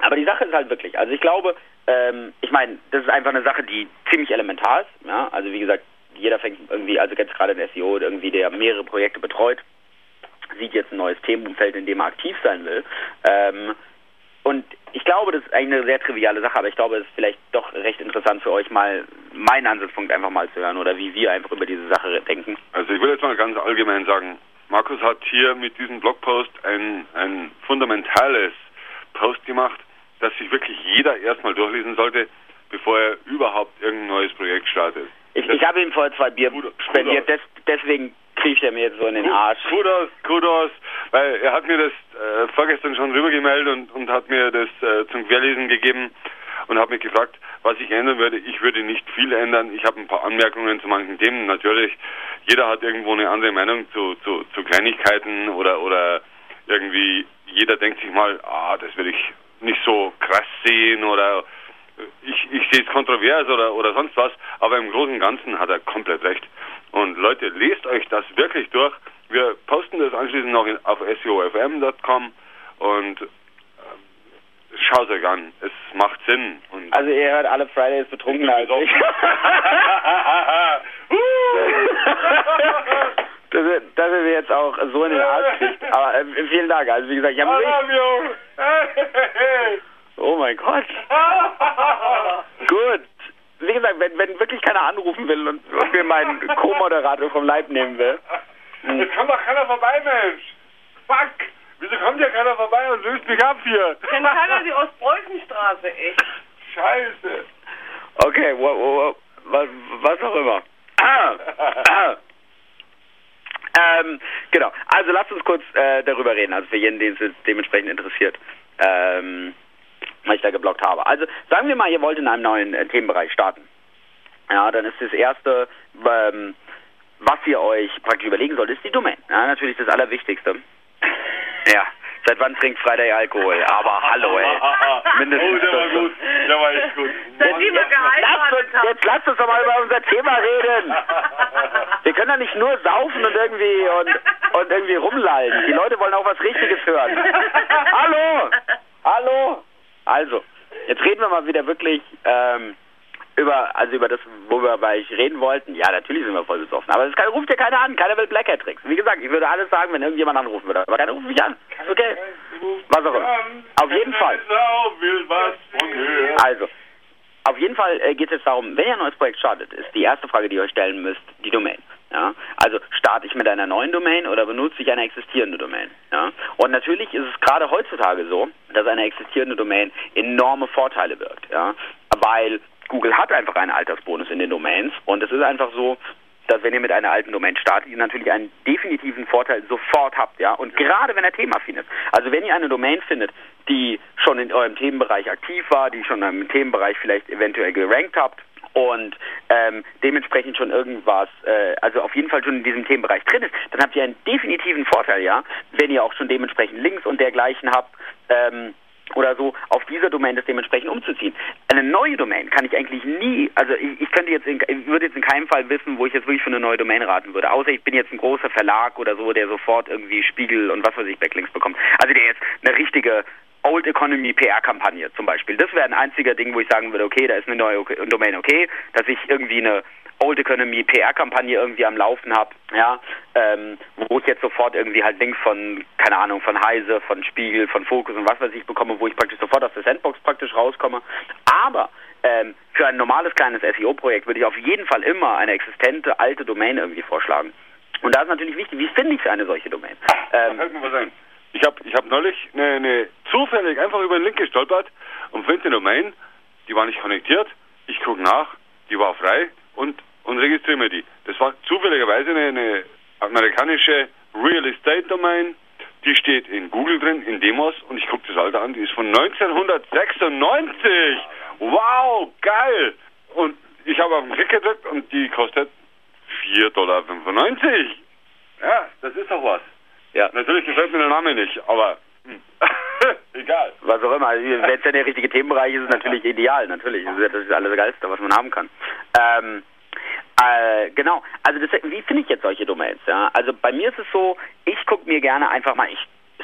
Aber die Sache ist halt wirklich, also ich glaube, ähm, ich meine, das ist einfach eine Sache, die ziemlich elementar ist. Ja? Also wie gesagt, jeder fängt irgendwie, also jetzt gerade ein SEO, irgendwie, der mehrere Projekte betreut, sieht jetzt ein neues Themenumfeld, in dem er aktiv sein will. Ähm, und ich glaube, das ist eigentlich eine sehr triviale Sache, aber ich glaube, es ist vielleicht doch recht interessant für euch mal meinen Ansatzpunkt einfach mal zu hören oder wie wir einfach über diese Sache denken. Also ich will jetzt mal ganz allgemein sagen, Markus hat hier mit diesem Blogpost ein, ein fundamentales Post gemacht, das sich wirklich jeder erstmal durchlesen sollte, bevor er überhaupt irgendein neues Projekt startet. Ich, ich habe ihm vorher zwei Bier spendiert, des, deswegen kriecht er mir jetzt so in den Arsch. Kudos, Kudos, weil er hat mir das äh, vorgestern schon rübergemeldet und, und hat mir das äh, zum Querlesen gegeben und hat mich gefragt, was ich ändern würde. Ich würde nicht viel ändern. Ich habe ein paar Anmerkungen zu manchen Themen. Natürlich, jeder hat irgendwo eine andere Meinung zu, zu, zu Kleinigkeiten oder, oder irgendwie, jeder denkt sich mal, ah, das würde ich nicht so krass sehen oder ich, ich sehe es kontrovers oder, oder sonst was, aber im Großen und Ganzen hat er komplett recht. Und Leute, lest euch das wirklich durch. Wir posten das anschließend noch auf seofm.com und schaut euch an. Es macht Sinn. Und Also ihr hört alle Fridays betrunkener als ich. [LAUGHS] dass er mir jetzt auch so in den Arsch kriegt. Aber äh, vielen Dank. Also wie gesagt, ich habe Oh mein Gott. Gut. Wie gesagt, wenn, wenn wirklich keiner anrufen will und, und mir meinen Co-Moderator vom Leib nehmen will. Es kommt doch keiner vorbei, Mensch. Fuck. Wieso kommt ja keiner vorbei und löst mich ab hier? Kennt keiner die Ostpreußenstraße, echt? Scheiße. Okay, wo, wo, wo, was, was auch immer. [COUGHS] ähm, genau. Also lasst uns kurz äh, darüber reden, also für jeden, den es jetzt dementsprechend interessiert. Ähm, was ich da geblockt habe. Also sagen wir mal, ihr wollt in einem neuen äh, Themenbereich starten. Ja, dann ist das erste, ähm, was ihr euch praktisch überlegen sollt, ist die Domain. Ja, natürlich das Allerwichtigste. Ja, seit wann trinkt Friday Alkohol? Aber hallo, ey. Mindestens oh, der war 14. gut. Der war echt gut. Uns, haben. jetzt lasst uns doch mal über unser Thema reden. [LAUGHS] Wir können doch nicht nur saufen und irgendwie und, und irgendwie rumlallen. Die Leute wollen auch was Richtiges hören. Hallo! Hallo! Also, jetzt reden wir mal wieder wirklich ähm, über, also über das, worüber wir eigentlich reden wollten. Ja, natürlich sind wir voll besoffen. Aber es kann, ruft ja keiner an. Keiner will Black Tricks. Wie gesagt, ich würde alles sagen, wenn irgendjemand anrufen würde. Aber keiner ruft mich an. Okay. Was auch immer. Auf jeden Fall. Also, auf jeden Fall äh, geht es jetzt darum, wenn ihr ein neues Projekt startet, ist die erste Frage, die ihr euch stellen müsst, die Domain. Ja? Also starte ich mit einer neuen Domain oder benutze ich eine existierende Domain? Ja? Und natürlich ist es gerade heutzutage so, dass eine existierende Domain enorme Vorteile birgt. Ja? Weil Google hat einfach einen Altersbonus in den Domains und es ist einfach so, dass wenn ihr mit einer alten Domain startet, ihr natürlich einen definitiven Vorteil sofort habt, ja. Und gerade wenn er themaffin ist. Also wenn ihr eine Domain findet, die schon in eurem Themenbereich aktiv war, die schon im Themenbereich vielleicht eventuell gerankt habt und ähm, dementsprechend schon irgendwas, äh, also auf jeden Fall schon in diesem Themenbereich drin ist, dann habt ihr einen definitiven Vorteil, ja, wenn ihr auch schon dementsprechend Links und dergleichen habt, ähm, oder so auf dieser Domain das dementsprechend umzuziehen. Eine neue Domain kann ich eigentlich nie, also ich, ich könnte jetzt in, ich würde jetzt in keinem Fall wissen, wo ich jetzt wirklich für eine neue Domain raten würde, außer ich bin jetzt ein großer Verlag oder so, der sofort irgendwie Spiegel und was weiß ich Backlinks bekommt. Also der jetzt eine richtige Old Economy PR-Kampagne zum Beispiel. Das wäre ein einziger Ding, wo ich sagen würde, okay, da ist eine neue Domain okay, dass ich irgendwie eine Old Economy PR-Kampagne irgendwie am Laufen habe, ja, ähm, wo ich jetzt sofort irgendwie halt Links von, keine Ahnung, von Heise, von Spiegel, von Focus und was weiß ich bekomme, wo ich praktisch sofort aus der Sandbox praktisch rauskomme. Aber ähm, für ein normales kleines SEO-Projekt würde ich auf jeden Fall immer eine existente alte Domain irgendwie vorschlagen. Und da ist natürlich wichtig, wie finde ich eine solche Domain? Ähm. Ich habe ich hab neulich eine, eine zufällig einfach über einen Link gestolpert und finde eine Domain, die war nicht konnektiert. Ich gucke nach, die war frei und, und registriere mir die. Das war zufälligerweise eine, eine amerikanische Real Estate Domain. Die steht in Google drin, in Demos und ich gucke das Alter an, die ist von 1996. Wow, geil! Und ich habe auf den Klick gedrückt und die kostet 4,95 Dollar. Ja, das ist doch was. Ja. Natürlich gefällt mir der Name nicht, aber hm. [LAUGHS] egal. Was auch immer. Wenn es ja der richtige Themenbereich ist, ist es natürlich ideal. Natürlich. Das ist ja das Allergeilste, was man haben kann. Ähm, äh, genau. Also das, wie finde ich jetzt solche Domains? Ja? Also bei mir ist es so, ich gucke mir gerne einfach mal, ich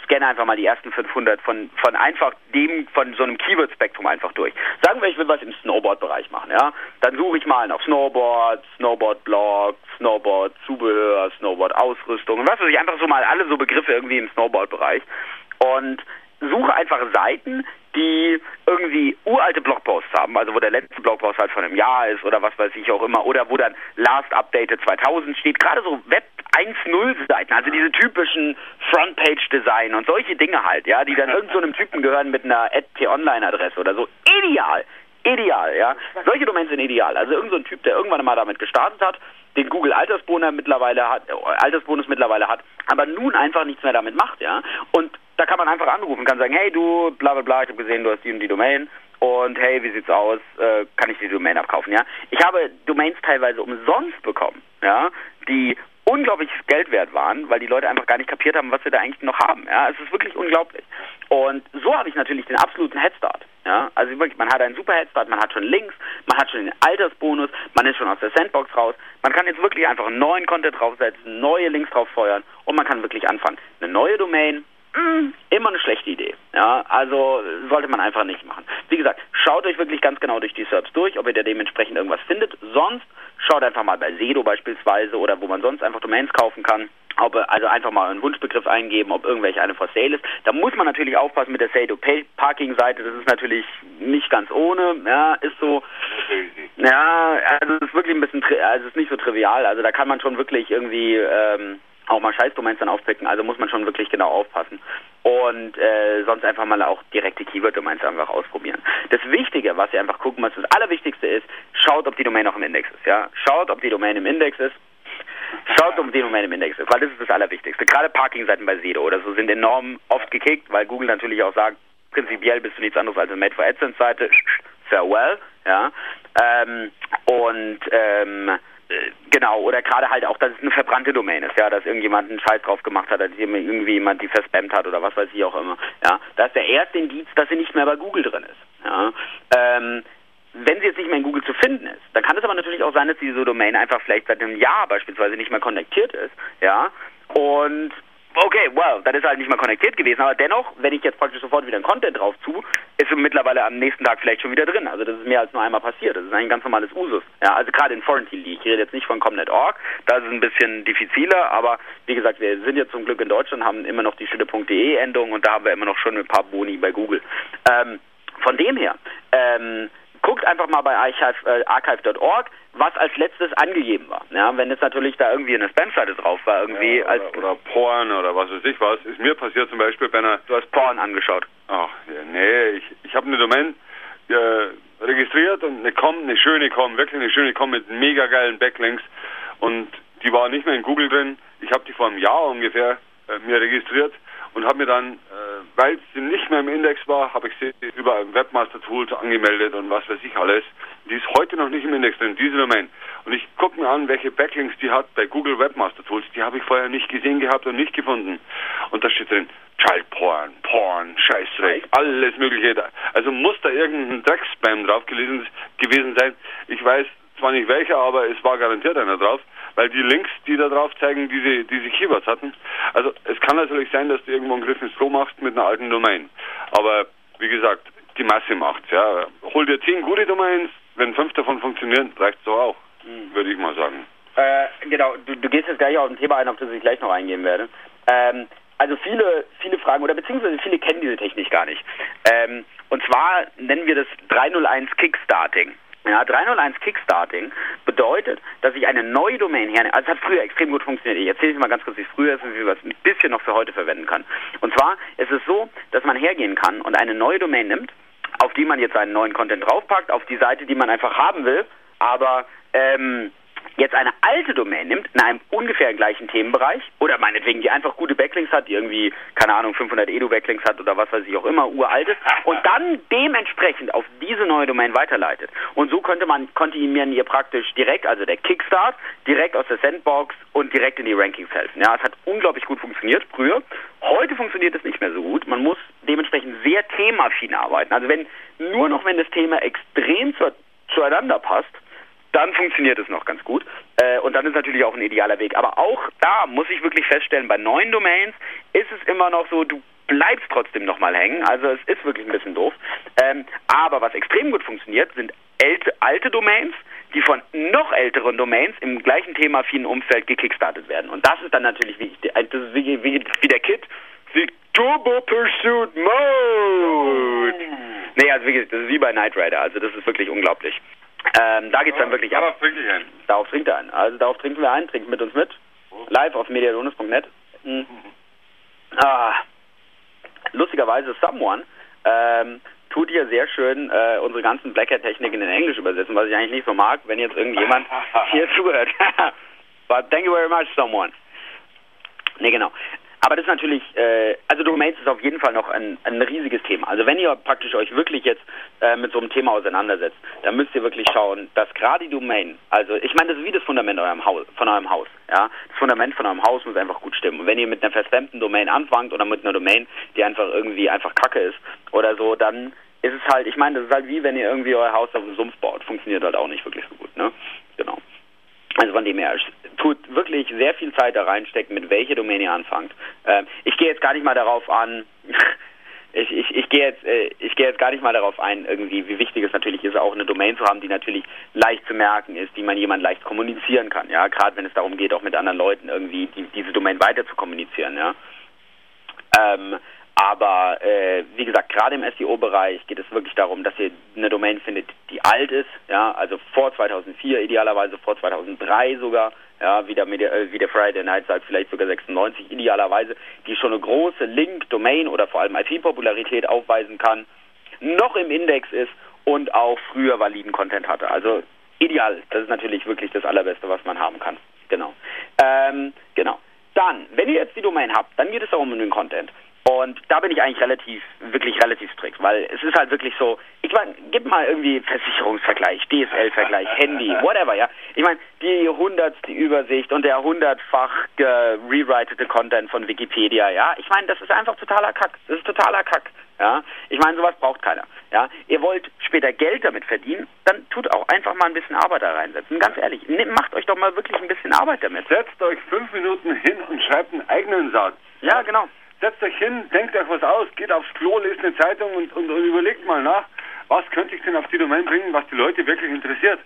scanne einfach mal die ersten 500 von, von einfach dem, von so einem Keyword-Spektrum einfach durch. Sagen wir, ich will was im Snowboard-Bereich machen, ja. Dann suche ich mal nach Snowboard, Snowboard-Blog, Snowboard-Zubehör, Snowboard-Ausrüstung und was weiß ich, einfach so mal alle so Begriffe irgendwie im Snowboard-Bereich. Und suche einfach Seiten, die irgendwie uralte Blogposts haben, also wo der letzte Blogpost halt von einem Jahr ist oder was weiß ich auch immer, oder wo dann Last Updated 2000 steht, gerade so Web 1.0 Seiten, also diese typischen Frontpage-Design und solche Dinge halt, ja, die dann [LAUGHS] irgendeinem so Typen gehören mit einer T-Online-Adresse oder so. Ideal! Ideal, ja. Solche Domains sind ideal. Also irgendein so Typ, der irgendwann mal damit gestartet hat, den Google Altersbonus mittlerweile hat, äh, Altersbonus mittlerweile hat, aber nun einfach nichts mehr damit macht, ja. Und da kann man einfach anrufen, kann sagen, hey du, bla bla bla, ich habe gesehen, du hast die und die Domain und hey, wie sieht's aus, äh, kann ich die Domain abkaufen, ja. Ich habe Domains teilweise umsonst bekommen, ja, die unglaubliches Geld wert waren, weil die Leute einfach gar nicht kapiert haben, was wir da eigentlich noch haben. Ja, es ist wirklich unglaublich. Und so habe ich natürlich den absoluten Headstart. Ja, also wirklich, man hat einen super Headstart, man hat schon Links, man hat schon den Altersbonus, man ist schon aus der Sandbox raus. Man kann jetzt wirklich einfach neuen Content draufsetzen, neue Links drauf feuern und man kann wirklich anfangen. Eine neue Domain, mm, immer eine schlechte Idee. Ja, also sollte man einfach nicht machen. Wie gesagt, schaut euch wirklich ganz genau durch die Serbs durch, ob ihr da dementsprechend irgendwas findet. Sonst schaut einfach mal bei Sedo beispielsweise oder wo man sonst einfach Domains kaufen kann. Ob, also einfach mal einen Wunschbegriff eingeben, ob irgendwelche eine for sale ist. Da muss man natürlich aufpassen mit der Sado Parking Seite. Das ist natürlich nicht ganz ohne. Ja, ist so. Ja, also es ist wirklich ein bisschen, also es ist nicht so trivial. Also da kann man schon wirklich irgendwie ähm, auch mal Scheißdomains dann aufpicken, also muss man schon wirklich genau aufpassen. Und äh, sonst einfach mal auch direkte Keyword-Domains einfach ausprobieren. Das Wichtige, was ihr einfach gucken müsst, das Allerwichtigste ist, schaut, ob die Domain auch im Index ist. Ja, Schaut, ob die Domain im Index ist. Schaut, ob die Domain im Index ist, weil das ist das Allerwichtigste. Gerade Parking-Seiten bei Sedo oder so sind enorm oft gekickt, weil Google natürlich auch sagt, prinzipiell bist du nichts anderes als eine Made for AdSense-Seite. Farewell, ja. Ähm, und ähm, genau, oder gerade halt auch, dass es eine verbrannte Domain ist, ja, dass irgendjemand einen Scheiß drauf gemacht hat, dass irgendwie jemand die verspammt hat oder was weiß ich auch immer. Ja, das ist der erste Indiz, dass sie nicht mehr bei Google drin ist. Ja. Ähm, wenn sie jetzt nicht mehr in Google zu finden ist, dann kann es aber natürlich auch sein, dass diese Domain einfach vielleicht seit einem Jahr beispielsweise nicht mehr konnektiert ist, ja, und Okay, well, das ist halt nicht mal konnektiert gewesen, aber dennoch, wenn ich jetzt praktisch sofort wieder ein Content drauf zu, ist es mittlerweile am nächsten Tag vielleicht schon wieder drin. Also das ist mehr als nur einmal passiert. Das ist ein ganz normales Usus. Ja, also gerade in Foreign League. Ich rede jetzt nicht von Comnet.org, da ist ein bisschen diffiziler, aber wie gesagt, wir sind jetzt zum Glück in Deutschland, haben immer noch die schöne.de Endung und da haben wir immer noch schon ein paar Boni bei Google. Ähm, von dem her, ähm, guckt einfach mal bei archive.org, äh, archive was als letztes angegeben war. Ja, wenn jetzt natürlich da irgendwie eine Spam-Seite drauf war, irgendwie ja, oder, als oder Porn oder was weiß ich was, ist mir passiert zum Beispiel bei einer. Du hast Porn angeschaut. Ach, ja, nee, ich, ich habe eine Domain äh, registriert und eine Com, eine schöne Com, wirklich eine schöne Com mit mega geilen Backlinks und die war nicht mehr in Google drin. Ich habe die vor einem Jahr ungefähr äh, mir registriert und habe mir dann, äh, weil sie nicht mehr im Index war, habe ich sie über Webmaster Tools angemeldet und was weiß ich alles. Die ist heute noch nicht im Index drin, diese Domain. Und ich gucke mir an, welche Backlinks die hat bei Google Webmaster Tools. Die habe ich vorher nicht gesehen gehabt und nicht gefunden. Und da steht drin, Child Porn, Porn, Scheißdreck, alles mögliche. Also muss da irgendein Dreckspam drauf gewesen sein. Ich weiß zwar nicht welcher, aber es war garantiert einer drauf weil die Links, die da drauf zeigen, diese, diese Keywords hatten. Also es kann natürlich sein, dass du irgendwo einen Griff ins Klo machst mit einer alten Domain. Aber wie gesagt, die Masse macht's, ja. Hol dir zehn gute Domains, wenn fünf davon funktionieren, reicht's doch auch. würde ich mal sagen. Äh, genau, du, du gehst jetzt gleich auf ein Thema ein, auf das ich gleich noch eingehen werde. Ähm, also viele, viele Fragen, oder beziehungsweise viele kennen diese Technik gar nicht. Ähm, und zwar nennen wir das 301 Kickstarting. Ja, 301 Kickstarting bedeutet, dass ich eine neue Domain hernehme. Also es hat früher extrem gut funktioniert. Ich erzähle euch mal ganz kurz, wie es früher ist und wie man es ein bisschen noch für heute verwenden kann. Und zwar ist es so, dass man hergehen kann und eine neue Domain nimmt, auf die man jetzt einen neuen Content draufpackt, auf die Seite, die man einfach haben will, aber ähm, jetzt eine alte Domain nimmt, in einem ungefähr gleichen Themenbereich, oder meinetwegen, die einfach gute Backlinks hat, die irgendwie, keine Ahnung, 500 Edu-Backlinks hat oder was weiß ich auch immer, uraltes, und dann dementsprechend auf diese neue Domain weiterleitet. Und so könnte man, konnte mir ihr praktisch direkt, also der Kickstart, direkt aus der Sandbox und direkt in die Rankings helfen. Ja, es hat unglaublich gut funktioniert früher. Heute funktioniert es nicht mehr so gut. Man muss dementsprechend sehr themaffin arbeiten. Also wenn, nur noch wenn das Thema extrem zu, zueinander passt, dann funktioniert es noch ganz gut. Äh, und dann ist natürlich auch ein idealer Weg. Aber auch da muss ich wirklich feststellen, bei neuen Domains ist es immer noch so, du bleibst trotzdem nochmal hängen. Also es ist wirklich ein bisschen doof. Ähm, aber was extrem gut funktioniert, sind älte, alte Domains, die von noch älteren Domains im gleichen themaaffinen Umfeld gekickstartet werden. Und das ist dann natürlich wie, ist wie, wie, wie der Kit, wie Turbo Pursuit Mode. Nee, also wie das ist wie bei Knight Rider. Also das ist wirklich unglaublich. Ähm, da geht's dann wirklich ab. Darauf trinke ich ein. Darauf trinkt er ein. Also darauf trinken wir ein, trinkt mit uns mit. Live auf mediadonis.net. Mhm. Ah, lustigerweise Someone ähm, tut hier sehr schön äh, unsere ganzen Black Hat Techniken in Englisch übersetzen, was ich eigentlich nicht so mag, wenn jetzt irgendjemand [LAUGHS] hier zuhört. [LAUGHS] But thank you very much, someone. Nee, genau. Aber das ist natürlich, äh, also Domains ist auf jeden Fall noch ein, ein riesiges Thema. Also wenn ihr praktisch euch wirklich jetzt äh, mit so einem Thema auseinandersetzt, dann müsst ihr wirklich schauen, dass gerade die Domain, also ich meine, das ist wie das Fundament eurem Haus, von eurem Haus. Ja, das Fundament von eurem Haus muss einfach gut stimmen. Und wenn ihr mit einer verstemmten Domain anfangt oder mit einer Domain, die einfach irgendwie einfach Kacke ist oder so, dann ist es halt, ich meine, das ist halt wie wenn ihr irgendwie euer Haus auf dem Sumpf baut. Funktioniert halt auch nicht wirklich so gut, ne? Genau. Also von dem her, tut wirklich sehr viel Zeit da reinstecken, mit welcher Domain ihr anfangt. Ähm, ich gehe jetzt gar nicht mal darauf an, [LAUGHS] ich, ich, ich gehe jetzt, äh, ich jetzt gar nicht mal darauf ein, irgendwie, wie wichtig es natürlich ist, auch eine Domain zu haben, die natürlich leicht zu merken ist, die man jemand leicht kommunizieren kann, ja, gerade wenn es darum geht, auch mit anderen Leuten irgendwie die, diese Domain weiter zu kommunizieren, ja. Ähm, aber äh, wie gesagt, gerade im SEO-Bereich geht es wirklich darum, dass ihr eine Domain findet, die alt ist, ja, also vor 2004, idealerweise vor 2003 sogar, ja, wie der, äh, wie der Friday Night sagt, vielleicht sogar 96, idealerweise, die schon eine große Link, Domain oder vor allem IP-Popularität aufweisen kann, noch im Index ist und auch früher validen Content hatte. Also ideal, das ist natürlich wirklich das Allerbeste, was man haben kann. Genau. Ähm, genau. Dann, wenn ihr jetzt die Domain habt, dann geht es darum um den Content. Und da bin ich eigentlich relativ, wirklich relativ strikt, weil es ist halt wirklich so, ich meine, gib mal irgendwie Versicherungsvergleich, DSL-Vergleich, [LAUGHS] Handy, whatever, ja. Ich meine, die hundertste Übersicht und der hundertfach gerewritete Content von Wikipedia, ja. Ich meine, das ist einfach totaler Kack. Das ist totaler Kack, ja. Ich meine, sowas braucht keiner, ja. Ihr wollt später Geld damit verdienen, dann tut auch einfach mal ein bisschen Arbeit da reinsetzen. Ganz ehrlich, macht euch doch mal wirklich ein bisschen Arbeit damit. Setzt euch fünf Minuten hin und schreibt einen eigenen Satz. Ja, genau setzt euch hin, denkt euch was aus, geht aufs Klo, lest eine Zeitung und, und, und, überlegt mal nach, was könnte ich denn auf die Domain bringen, was die Leute wirklich interessiert.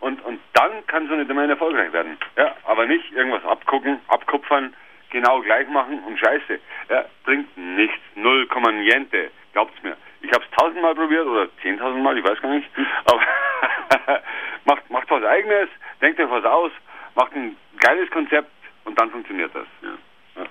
Und, und dann kann so eine Domain erfolgreich werden. Ja, aber nicht irgendwas abgucken, abkupfern, genau gleich machen und scheiße. Ja, bringt nichts. Null Komma niente. Glaubt's mir. Ich habe es tausendmal probiert oder zehntausendmal, ich weiß gar nicht. Aber [LAUGHS] macht, macht was eigenes, denkt euch was aus, macht ein geiles Konzept und dann funktioniert das. Ja. Ja.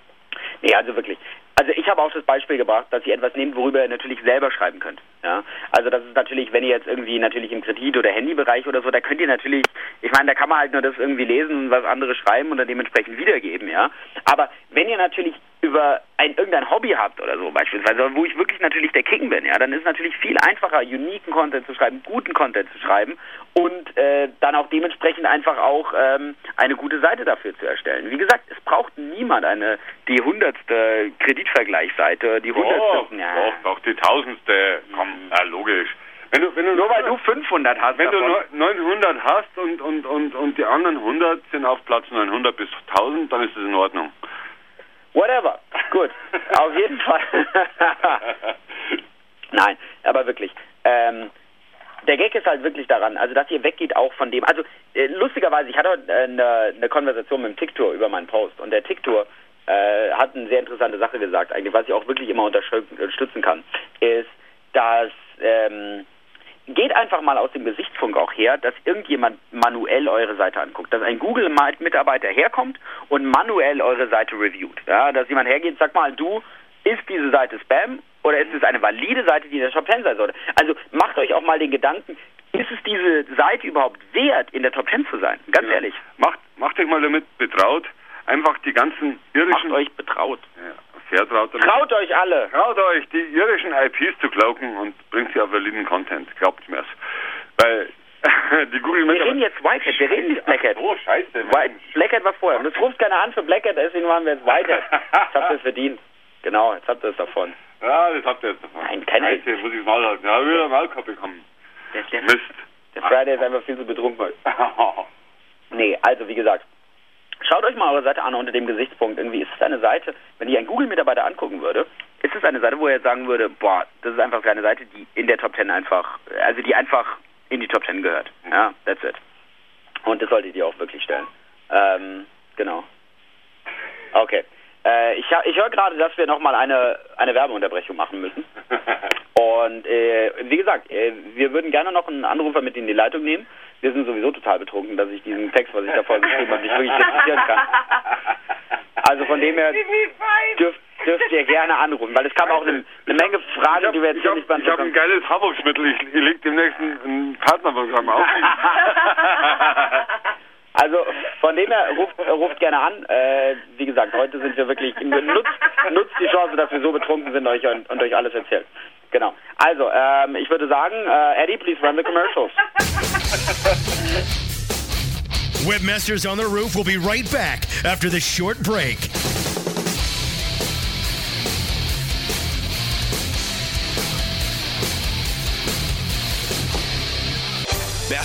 Nee, also wirklich. Also ich habe auch das Beispiel gebracht, dass ihr etwas nehmt, worüber ihr natürlich selber schreiben könnt. Ja, also das ist natürlich, wenn ihr jetzt irgendwie natürlich im Kredit- oder Handybereich oder so, da könnt ihr natürlich, ich meine, da kann man halt nur das irgendwie lesen und was andere schreiben und dann dementsprechend wiedergeben, ja. Aber wenn ihr natürlich über ein irgendein Hobby habt oder so beispielsweise, wo ich wirklich natürlich der King bin, ja, dann ist es natürlich viel einfacher, uniken Content zu schreiben, guten Content zu schreiben und äh, dann auch dementsprechend einfach auch ähm, eine gute Seite dafür zu erstellen. Wie gesagt, es braucht niemand eine die hundertste Kreditvergleichsseite, die hundertste. Oh, ja. Doch, doch die tausendste. Komm, ja, logisch. Wenn du, wenn du nur weil du 500 hast. Wenn davon. du 900 hast und, und, und, und die anderen 100 sind auf Platz 900 bis 1000, dann ist das in Ordnung. Whatever. Gut. Auf jeden [LAUGHS] Fall. [LAUGHS] Nein, aber wirklich. Ähm, der Gag ist halt wirklich daran, also dass ihr weggeht auch von dem, also äh, lustigerweise, ich hatte heute äh, eine, eine Konversation mit dem Ticktour über meinen Post und der Ticktour äh, hat eine sehr interessante Sache gesagt, eigentlich, was ich auch wirklich immer unterstützen kann, ist, dass ähm, geht einfach mal aus dem Gesichtspunkt auch her, dass irgendjemand manuell eure Seite anguckt, dass ein Google-Mitarbeiter herkommt und manuell eure Seite reviewt. Ja, dass jemand hergeht und sagt mal, du, ist diese Seite Spam oder ist es eine valide Seite, die in der Top 10 sein sollte? Also macht euch auch mal den Gedanken, ist es diese Seite überhaupt wert, in der Top 10 zu sein? Ganz Ja. ehrlich. Macht, macht euch mal damit betraut, einfach die ganzen irischen... Macht euch betraut. Ja, vertraut. Traut euch alle. Traut euch, die irischen IPs zu glauben und bringt sie auf validen Content. Glaubt mir's. Weil [LAUGHS] die Google Wir reden jetzt Whitehead, wir reden nicht Blackhead. Oh, scheiße. Blackhead war vorher. Und das ruft keiner an für Blackhead, deswegen machen wir jetzt Whitehead. Jetzt habt ihr es verdient. Genau, jetzt habt ihr es davon. Ja, das habt ihr jetzt davon. Nein, keine Scheiße, muss ich mal halten. Ja, wieder mal Kopf bekommen. Der, der, Mist. der Friday ist einfach viel zu betrunken heute. [LAUGHS] Nee, also wie gesagt, schaut euch mal eure Seite an unter dem Gesichtspunkt. Irgendwie ist es eine Seite, wenn ich einen Google-Mitarbeiter angucken würde, ist es eine Seite, wo er sagen würde, boah, das ist einfach eine Seite, die in der Top 10 einfach, also die einfach in die Top 10 gehört. Ja, that's it. Und das solltet ihr auch wirklich stellen. Ähm, genau. Okay. Äh, ich ich höre gerade, dass wir nochmal eine, eine Werbeunterbrechung machen müssen. [LAUGHS] Und äh, wie gesagt, äh, wir würden gerne noch einen Anrufer mit in die Leitung nehmen. Wir sind sowieso total betrunken, dass ich diesen Text, was ich da vorhin geschrieben habe, nicht wirklich rezitieren kann. Also von dem her dürft, dürft ihr gerne anrufen, weil es kam auch eine, eine Menge Fragen, die wir jetzt hier habe nicht ich hab ein beantworten geiles Haarwuchsmittel. Ich, ich leg demnächst ein, ein Partnerprogramm auf. [LAUGHS] Also von dem her ruft, ruft gerne an. Äh, wie gesagt, heute sind wir wirklich nutzt, nutzt die Chance, dass wir so betrunken sind euch und, und euch alles erzählt. Genau. Also ähm, ich würde sagen, äh, Eddie, please run the commercials. Webmasters on the Roof will be right back after this short break.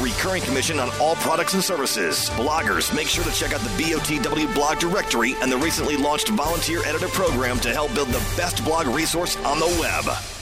recurring commission on all products and services. Bloggers, make sure to check out the BOTW blog directory and the recently launched volunteer editor program to help build the best blog resource on the web.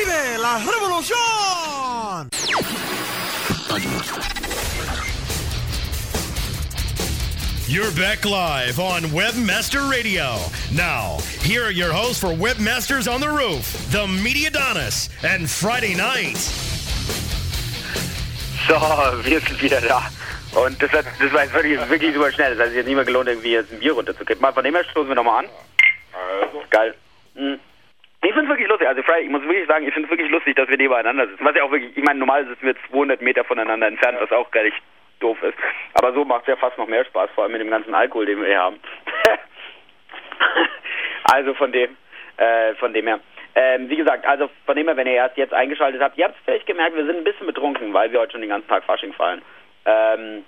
¡Vive la revolución! You're back live on Webmaster Radio. Now, here are your hosts for Webmasters on the Roof, the Media Donis, and Friday Night. So, wir sind wieder da. Und das, hat, das war jetzt wirklich, wirklich super schnell. Das hat sich jetzt nicht mehr gelohnt, irgendwie jetzt ein Bier runterzukippen. Mal von dem her stoßen wir nochmal an. Geil. Mhm. Ich finde es wirklich lustig. Also, Fry, ich muss wirklich sagen, ich finde es wirklich lustig, dass wir nebeneinander sitzen. Was ja auch wirklich, ich meine, normal sitzen wir 200 Meter voneinander entfernt, was auch gar nicht doof ist. Aber so macht es ja fast noch mehr Spaß, vor allem mit dem ganzen Alkohol, den wir hier haben. [LAUGHS] also von dem, äh, von dem her. Ähm, wie gesagt, also von dem her, wenn ihr erst jetzt eingeschaltet habt, ihr habt es vielleicht gemerkt, wir sind ein bisschen betrunken, weil wir heute schon den ganzen Tag Fasching feiern. Ähm,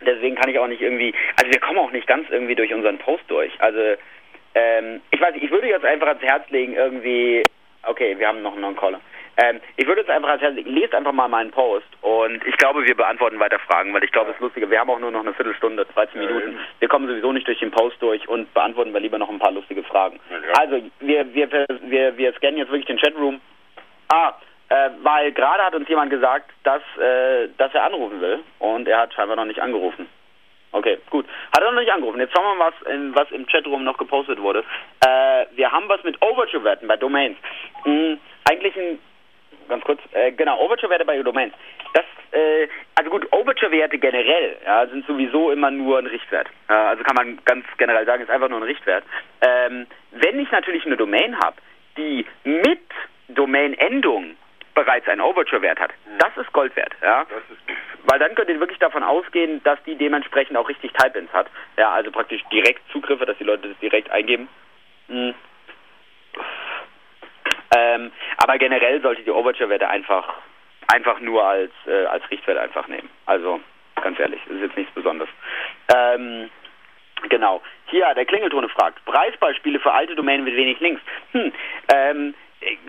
deswegen kann ich auch nicht irgendwie, also wir kommen auch nicht ganz irgendwie durch unseren Post durch. Also ähm, ich weiß nicht, ich würde jetzt einfach ans Herz legen irgendwie, okay, wir haben noch einen Caller. Ähm, ich würde jetzt einfach ans Herz legen, lest einfach mal meinen Post und ich glaube, wir beantworten weiter Fragen, weil ich glaube, es ist lustiger. Wir haben auch nur noch eine Viertelstunde, 13 Minuten. Wir kommen sowieso nicht durch den Post durch und beantworten wir lieber noch ein paar lustige Fragen. Also, wir, wir, wir, wir scannen jetzt wirklich den Chatroom. Ah, äh, weil gerade hat uns jemand gesagt, dass, äh, dass er anrufen will und er hat scheinbar noch nicht angerufen. Okay, gut. Hat er noch nicht angerufen. Jetzt schauen wir mal, was, in, was im Chatroom noch gepostet wurde. Äh, wir haben was mit Overture-Werten bei Domains. Hm, eigentlich ein ganz kurz. Äh, genau, Overture-Werte bei Domains. Das, äh, also gut, Overture-Werte generell ja, sind sowieso immer nur ein Richtwert. Ja, also kann man ganz generell sagen, ist einfach nur ein Richtwert. Ähm, wenn ich natürlich eine Domain habe, die mit Domain-Endung bereits einen Overture-Wert hat, das ist Gold wert. Ja? Weil dann könnt ihr wirklich davon ausgehen, dass die dementsprechend auch richtig Type-Ins hat. Ja, also praktisch direkt Zugriffe, dass die Leute das direkt eingeben. Hm. Ähm, aber generell solltet ihr Overture-Werte einfach, einfach nur als, äh, als Richtwert einfach nehmen. Also, ganz ehrlich, ist jetzt nichts Besonderes. Ähm, genau. Hier, der Klingeltone fragt, Preisbeispiele für alte Domänen mit wenig Links. Hm, ähm,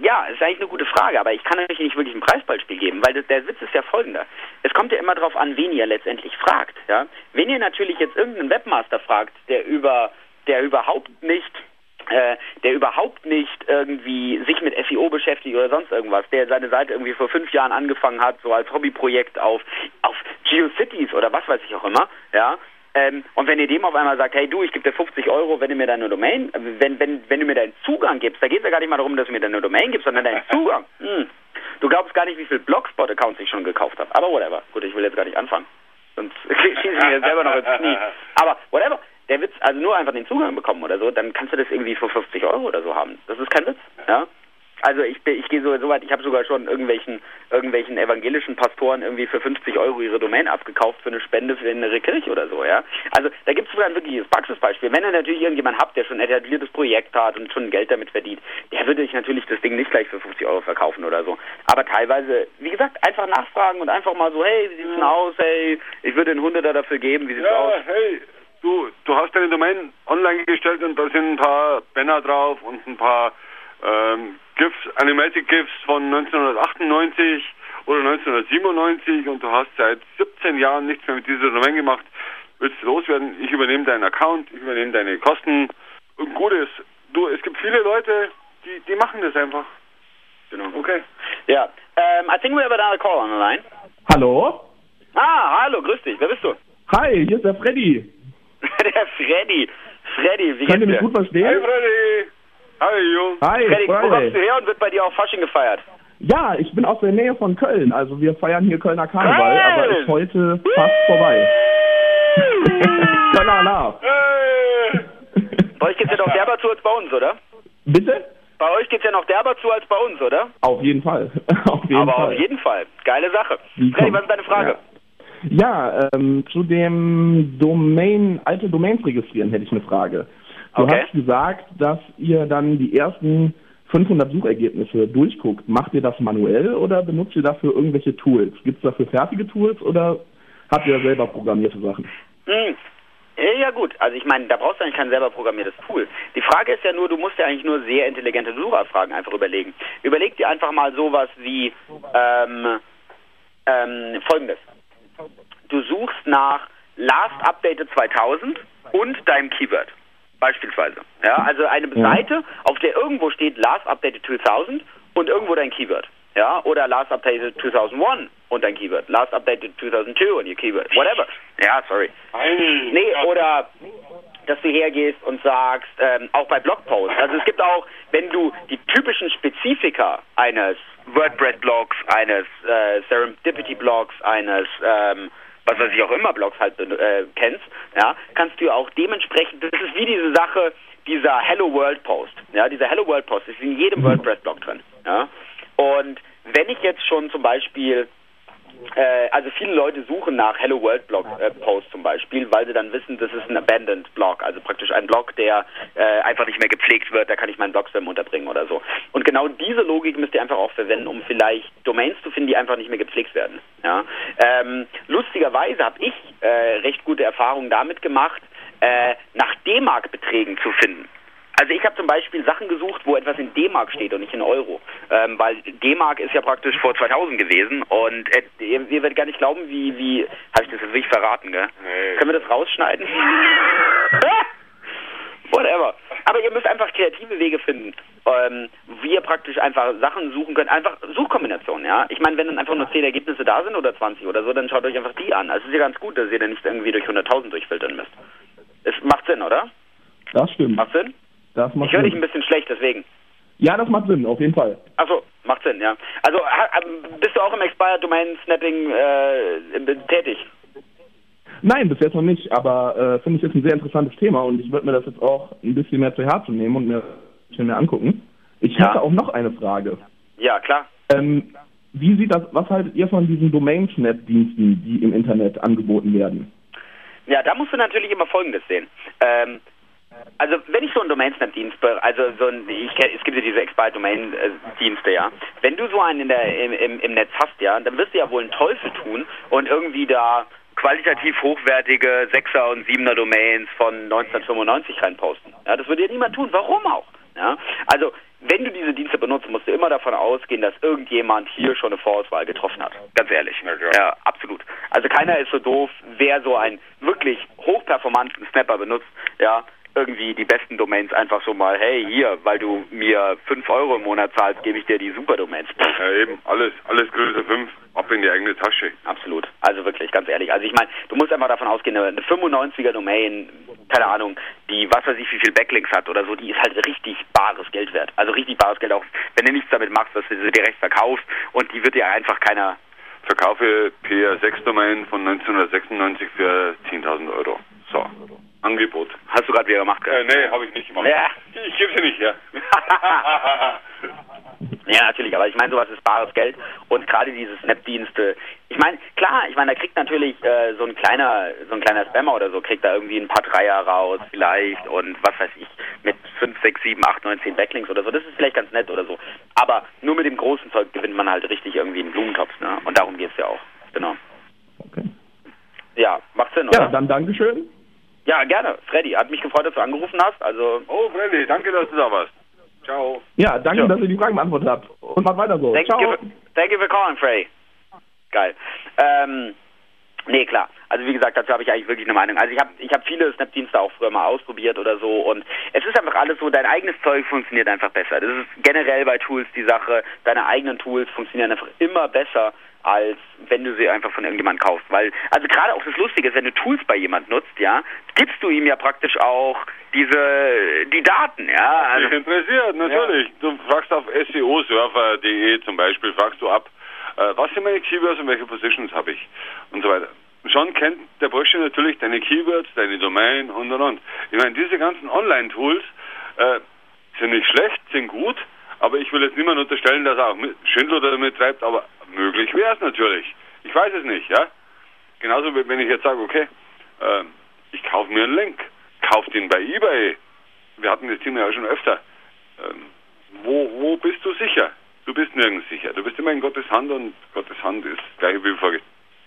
ja, ist eigentlich eine gute Frage, aber ich kann euch nicht wirklich ein Preisbeispiel geben, weil der Witz ist ja folgender. Es kommt ja immer darauf an, wen ihr letztendlich fragt. Ja? Wenn ihr natürlich jetzt irgendeinen Webmaster fragt, der über, der überhaupt nicht äh, der überhaupt nicht irgendwie sich mit SEO beschäftigt oder sonst irgendwas, der seine Seite irgendwie vor fünf Jahren angefangen hat, so als Hobbyprojekt auf, auf GeoCities oder was weiß ich auch immer, ja, ähm, und wenn ihr dem auf einmal sagt, hey du, ich gebe dir 50 Euro, wenn du mir deine Domain, wenn, wenn, wenn du mir deinen Zugang gibst, da geht es ja gar nicht mal darum, dass du mir deine Domain gibst, sondern deinen [LAUGHS] Zugang. Hm. Du glaubst gar nicht, wie viel Blogspot-Accounts ich schon gekauft habe. Aber whatever. Gut, ich will jetzt gar nicht anfangen. Sonst [LAUGHS] schieße ich mir selber noch ins Knie. [LAUGHS] Aber whatever. Der Witz, also nur einfach den Zugang bekommen oder so, dann kannst du das irgendwie für 50 Euro oder so haben. Das ist kein Witz. Ja? Also ich, ich gehe so, weit, ich habe sogar schon irgendwelchen irgendwelchen evangelischen Pastoren irgendwie für 50 Euro ihre Domain abgekauft für eine Spende für eine Kirche oder so, ja. Also da gibt es sogar ein wirkliches Praxisbeispiel. Wenn ihr natürlich irgendjemand habt, der schon ein etabliertes Projekt hat und schon Geld damit verdient, der würde sich natürlich das Ding nicht gleich für 50 Euro verkaufen oder so. Aber teilweise, wie gesagt, einfach nachfragen und einfach mal so, hey, wie sieht's denn aus, hey, ich würde einen Hunderter dafür geben, wie sieht's aus? Ja, hey, du, du hast deine Domain online gestellt und da sind ein paar Banner drauf und ein paar ähm, GIFs, Animatic GIFs von 1998 oder 1997 und du hast seit 17 Jahren nichts mehr mit dieser Domain gemacht, willst du loswerden, ich übernehme deinen Account, ich übernehme deine Kosten und gut ist, du, es gibt viele Leute, die, die machen das einfach. Genau. Okay. Ja. Um, I think we have another call on the line. Hallo? Ah, hallo, grüß dich. Wer bist du? Hi, hier ist der Freddy. [LAUGHS] Der Freddy. Freddy, wie Könnt ihr geht's mich dir? gut verstehen? Hey Freddy! Hi Jung! Hi, Freddy, wo kommst du her und wird bei dir auch Fasching gefeiert? Ja, ich bin aus der Nähe von Köln. Also wir feiern hier Kölner Karneval, Köln! aber ist heute fast vorbei. Kölner [LAUGHS] Alarm. Bei euch geht's ja noch derber zu als bei uns, oder? Bitte? Bei euch geht's ja noch derber zu als bei uns, oder? Auf jeden Fall. [LAUGHS] auf jeden Aber Fall. auf jeden Fall. Geile Sache. Freddy, was ist deine Frage? Ja, ähm, zu dem Domain, alte Domains registrieren hätte ich eine Frage. Du Okay. hast gesagt, dass ihr dann die ersten 500 Suchergebnisse durchguckt. Macht ihr das manuell oder benutzt ihr dafür irgendwelche Tools? Gibt es dafür fertige Tools oder habt ihr selber programmierte Sachen? Hm. Ja, gut, also ich meine, da brauchst du eigentlich kein selber programmiertes Tool. Die Frage ist ja nur, du musst ja eigentlich nur sehr intelligente Suchanfragen einfach überlegen. Überleg dir einfach mal sowas wie ähm, ähm, folgendes. Du suchst nach Last Updated 2000 und deinem Keyword. Beispielsweise. Ja, also eine Ja. Seite, auf der irgendwo steht Last Updated 2000 und irgendwo dein Keyword. Ja, oder Last Updated 2001 und dein Keyword. Last Updated 2002 und ihr Keyword. Whatever. Ja, sorry. Nee, oder dass du hergehst und sagst, ähm, auch bei Blogposts. Also es gibt auch, wenn du die typischen Spezifika eines WordPress-Blogs, eines äh, Serendipity-Blogs, eines ähm, was weiß ich auch immer Blogs halt äh, kennst, ja, kannst du auch dementsprechend, das ist wie diese Sache, dieser Hello World Post. Ja, dieser Hello World Post ist in jedem WordPress-Blog drin. Ja. Und wenn ich jetzt schon zum Beispiel äh, also viele Leute suchen nach Hello World Blog äh, Post zum Beispiel, weil sie dann wissen, das ist ein Abandoned Blog, also praktisch ein Blog, der äh, einfach nicht mehr gepflegt wird, da kann ich meinen Blogspam unterbringen oder so. Und genau diese Logik müsst ihr einfach auch verwenden, um vielleicht Domains zu finden, die einfach nicht mehr gepflegt werden. Ja? Ähm, lustigerweise habe ich äh, recht gute Erfahrungen damit gemacht, äh, nach D-Mark-Beträgen zu finden. Also ich habe zum Beispiel Sachen gesucht, wo etwas in D-Mark steht und nicht in Euro. Ähm, weil D-Mark ist ja praktisch vor 2000 gewesen und äh, ihr, ihr werdet gar nicht glauben, wie, wie, habe ich das jetzt wirklich verraten, gell? Können wir das rausschneiden? [LAUGHS] Whatever. Aber ihr müsst einfach kreative Wege finden, ähm, wie ihr praktisch einfach Sachen suchen könnt. Einfach Suchkombinationen, ja. Ich meine, wenn dann einfach nur 10 Ergebnisse da sind oder 20 oder so, dann schaut euch einfach die an. Also es ist ja ganz gut, dass ihr dann nicht irgendwie durch 100.000 durchfiltern müsst. Es macht Sinn, oder? Das stimmt. Macht Sinn? Das macht Ich höre dich ein bisschen schlecht, deswegen. Ja, das macht Sinn, auf jeden Fall. Achso, macht Sinn, ja. Also ähm, bist du auch im Expired Domain Snapping äh, tätig? Nein, bis jetzt noch nicht, aber äh, finde ich ist ein sehr interessantes Thema und ich würde mir das jetzt auch ein bisschen mehr zu Herzen nehmen und mir ein bisschen mehr angucken. Ich Ja. hätte auch noch eine Frage. Ja, klar. Ähm, wie sieht das, was haltet ihr von diesen Domain-Snap-Diensten, die im Internet angeboten werden? Ja, da musst du natürlich immer Folgendes sehen. Ähm, also wenn ich so einen Domain-Snap-Dienst, be- also so ein, ich, es gibt ja diese Expired-Domain-Dienste, ja. Wenn du so einen in der, im, im, im Netz hast, ja, dann wirst du ja wohl einen Teufel tun und irgendwie da qualitativ hochwertige 6er und 7er Domains von 1995 reinposten. Ja, das würde ja niemand tun. Warum auch? Ja, also wenn du diese Dienste benutzt, musst du immer davon ausgehen, dass irgendjemand hier schon eine Vorauswahl getroffen hat. Ganz ehrlich. Ja, absolut. Also keiner ist so doof, wer so einen wirklich hochperformanten Snapper benutzt, ja, irgendwie die besten Domains einfach so mal, hey, hier, weil du mir 5 Euro im Monat zahlst, gebe ich dir die Super-Domains. Ja, eben, alles, alles Größe 5, ab in die eigene Tasche. Absolut. Also wirklich, ganz ehrlich. Also ich meine, du musst einfach davon ausgehen, eine 95er Domain, keine Ahnung, die was weiß ich wie viel Backlinks hat oder so, die ist halt richtig bares Geld wert. Also richtig bares Geld auch, wenn du nichts damit machst, dass du sie direkt verkaufst und die wird dir einfach keiner... Verkaufe PR6-Domain von 1996 für 10.000 Euro. So, Angebot. Hast du gerade wieder gemacht? Äh, nee, habe ich nicht gemacht. Ja. Ich gebe sie nicht her. [LAUGHS] Ja, natürlich, aber ich meine, sowas ist bares Geld und gerade diese Snap-Dienste. Ich meine, klar, ich meine, da kriegt natürlich äh, so ein kleiner, so ein kleiner Spammer oder so, kriegt da irgendwie ein paar Dreier raus vielleicht und was weiß ich, mit 5, 6, 7, 8, 9, 10 Backlinks oder so. Das ist vielleicht ganz nett oder so. Aber nur mit dem großen Zeug gewinnt man halt richtig irgendwie einen Blumentopf, ne? Und darum geht's ja auch. Genau. Ja, macht Sinn, oder? Ja, dann Dankeschön. Ja, gerne. Freddy, hat mich gefreut, dass du angerufen hast. Also. Oh, Freddy, danke, dass du da warst. Ciao. Ja, danke, Ja. dass ihr die Fragen beantwortet habt. Und macht weiter so. Thank Ciao. you, thank you for calling, Freddy. Geil. Ähm, nee, klar. Also wie gesagt, dazu habe ich eigentlich wirklich eine Meinung. Also ich habe ich hab viele Snap-Dienste auch früher mal ausprobiert oder so und es ist einfach alles so, dein eigenes Zeug funktioniert einfach besser. Das ist generell bei Tools die Sache, deine eigenen Tools funktionieren einfach immer besser als wenn du sie einfach von irgendjemandem kaufst. Weil, also gerade auch das Lustige ist, wenn du Tools bei jemand nutzt, ja, gibst du ihm ja praktisch auch diese, die Daten, ja. Also, Dich interessiert, natürlich. Du fragst auf SEO-Surfer.de zum Beispiel, fragst du ab, äh, was sind meine Keywords und welche Positions habe ich und so weiter. Schon kennt der Bursche natürlich deine Keywords, deine Domain und und und. Ich meine, diese ganzen Online-Tools äh, sind nicht schlecht, sind gut, aber ich will jetzt niemand unterstellen, dass er auch Schindler damit treibt, aber möglich wäre es natürlich. Ich weiß es nicht, ja. Genauso wie wenn ich jetzt sage, okay, äh, ich kaufe mir einen Link, kaufe den bei Ebay. Wir hatten das Thema ja schon öfter. Ähm, wo, wo bist du sicher? Du bist nirgends sicher. Du bist immer in Gottes Hand und Gottes Hand ist das gleiche wie vor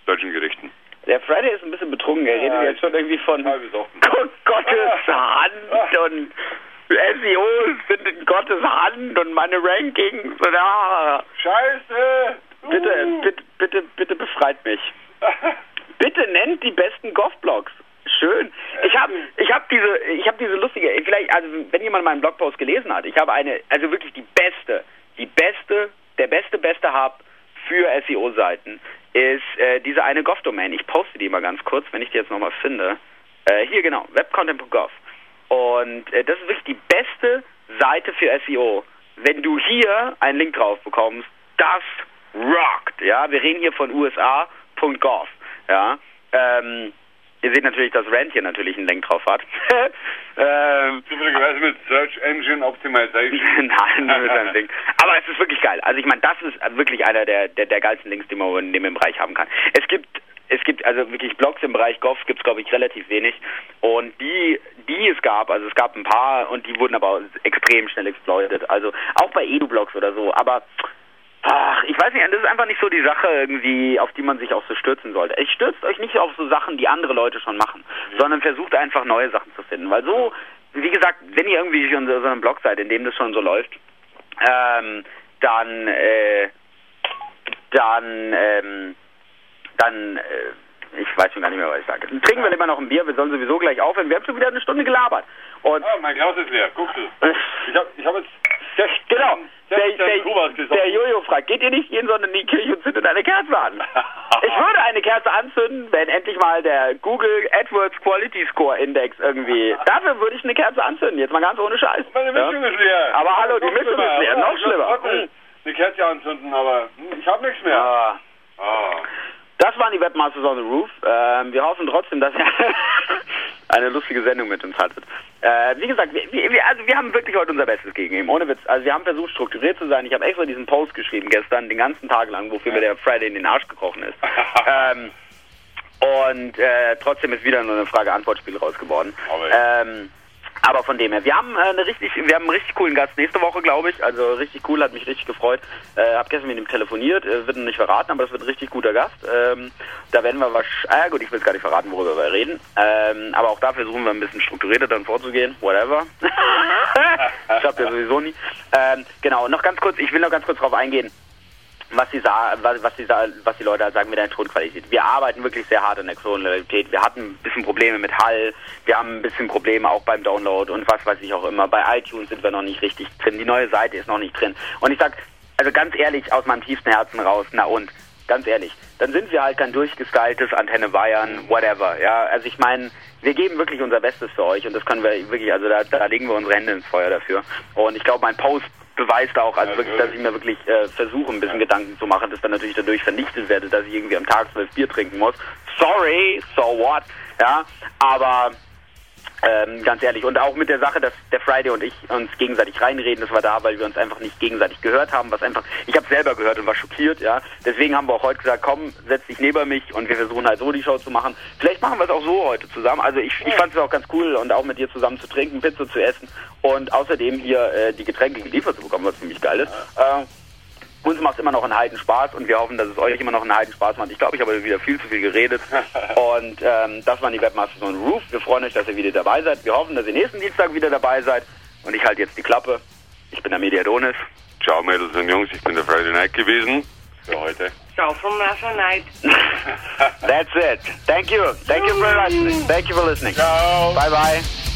deutschen Gerichten. der Freddy ist ein bisschen betrunken, er redet jetzt schon irgendwie von Gott, Gottes Hand und SEOs sind in Gottes Hand und meine Rankings und ah. Scheiße! Bitte, bitte, bitte, bitte befreit mich. Bitte nennt die besten Golfblogs. Schön. Ich habe ich habe diese ich habe diese lustige vielleicht also wenn jemand meinen Blogpost gelesen hat, ich habe eine also wirklich die beste, die beste, der beste beste Hub für SEO Seiten ist äh, diese eine Golf Domain. Ich poste die mal ganz kurz, wenn ich die jetzt nochmal finde. Äh, hier genau, webcontent.gov. Und äh, das ist wirklich die beste Seite für SEO. Wenn du hier einen Link drauf bekommst, das rockt. Ja, wir reden hier von USA.gov. Ja, ähm, ihr seht natürlich, dass Rand hier natürlich einen Link drauf hat. [LAUGHS] ähm, Zufälligerweise mit Search Engine Optimization. [LAUGHS] Nein, mit seinem Ding. Aber es ist wirklich geil. Also ich meine, das ist wirklich einer der, der, der geilsten Links, die man in dem Bereich haben kann. Es gibt es gibt also wirklich Blogs im Bereich Golf gibt es glaube ich relativ wenig und die die es gab also es gab ein paar und die wurden aber extrem schnell exploitet also auch bei Edu-Blogs oder so aber ach ich weiß nicht das ist einfach nicht so die Sache irgendwie auf die man sich auch so stürzen sollte ich stürzt euch nicht auf so Sachen die andere Leute schon machen sondern versucht einfach neue Sachen zu finden weil so wie gesagt wenn ihr irgendwie schon so, so einem Blog seid in dem das schon so läuft ähm, dann äh, dann ähm, dann, äh, ich weiß schon gar nicht mehr, was ich sage. Trinken wir immer noch ein Bier, wir sollen sowieso gleich aufhören. Wir haben schon wieder eine Stunde gelabert. Und Ah, mein Glas ist leer, guckst du. [LAUGHS] Ich habe ich hab jetzt genau, der, 16 der, Gesoffen. der Jojo fragt, geht ihr nicht jeden Sonntag in die Kirche und zündet eine Kerze an? [LAUGHS] ich würde eine Kerze anzünden, wenn endlich mal der Google AdWords Quality Score Index irgendwie, [LAUGHS] dafür würde ich eine Kerze anzünden, jetzt mal ganz ohne Scheiß. Meine Mischung ist leer. Aber hallo, die Mischung ist leer, noch schlimmer. Gott, eine Kerze anzünden, aber hm, ich habe nichts mehr. Ja. Ah. Das waren die Webmasters on the Roof. Ähm, wir hoffen trotzdem, dass ihr [LAUGHS] eine lustige Sendung mit uns hattet. Äh, wie gesagt, wir, wir, also wir haben wirklich heute unser Bestes gegeben. Ohne Witz. Also wir haben versucht, strukturiert zu sein. Ich habe extra diesen Post geschrieben gestern, den ganzen Tag lang, wofür mir der Friday in den Arsch gekrochen ist. [LAUGHS] ähm, und äh, trotzdem ist wieder nur eine Frage-Antwort-Spiel raus geworden. Ähm, aber von dem her, wir haben äh, eine richtig, wir haben einen richtig coolen Gast nächste Woche, glaube ich. Also richtig cool, hat mich richtig gefreut. Äh, hab gestern mit ihm telefoniert, äh, wird ihn nicht verraten, aber es wird ein richtig guter Gast. Ähm, da werden wir wahrscheinlich, ah, gut, ich will jetzt gar nicht verraten, worüber wir reden. Ähm, aber auch da versuchen wir ein bisschen strukturierter dann vorzugehen. Whatever. ich hab ja sowieso nie. Ähm, genau, noch ganz kurz, ich will noch ganz kurz darauf eingehen was die, was, die, was die Leute halt sagen mit der Tonqualität. Wir arbeiten wirklich sehr hart an der Tonqualität. Wir hatten ein bisschen Probleme mit Hall, wir haben ein bisschen Probleme auch beim Download und was weiß ich auch immer. Bei iTunes sind wir noch nicht richtig drin. Die neue Seite ist noch nicht drin. Und ich sag, also ganz ehrlich, aus meinem tiefsten Herzen raus, na und, ganz ehrlich, dann sind wir halt kein durchgestyltes Antenne Bayern, whatever. Ja, also ich meine, wir geben wirklich unser Bestes für euch und das können wir wirklich, also da, da legen wir unsere Hände ins Feuer dafür. Und ich glaube, mein Post beweist auch, also wirklich, dass ich mir wirklich äh, versuche, ein bisschen Gedanken zu machen, dass dann natürlich dadurch vernichtet werde, dass ich irgendwie am Tag zwölf Bier trinken muss. Sorry, so what? Ja, aber ähm, ganz ehrlich, und auch mit der Sache, dass der Friday und ich uns gegenseitig reinreden, das war da, weil wir uns einfach nicht gegenseitig gehört haben, was einfach, ich habe selber gehört und war schockiert, ja. Deswegen haben wir auch heute gesagt, komm, setz dich neben mich und wir versuchen halt so die Show zu machen. Vielleicht machen wir es auch so heute zusammen. Also ich, ich fand es auch ganz cool und auch mit dir zusammen zu trinken, Pizza zu essen und außerdem hier äh, die Getränke geliefert zu bekommen, was ziemlich geil ist. Äh, uns macht immer noch einen Heiden Spaß und wir hoffen, dass es euch immer noch einen Heiden Spaß macht. Ich glaube, ich habe wieder viel zu viel geredet. [LAUGHS] und ähm, das waren die Webmasters on Roof. Wir freuen euch, dass ihr wieder dabei seid. Wir hoffen, dass ihr nächsten Dienstag wieder dabei seid. Und ich halte jetzt die Klappe. Ich bin der Mediadonis. Ciao Mädels und Jungs, ich bin der Friday Night gewesen. Für heute. Ciao from last night. [LAUGHS] That's it. Thank you. Thank you for listening. Thank you for listening. Ciao. Bye bye.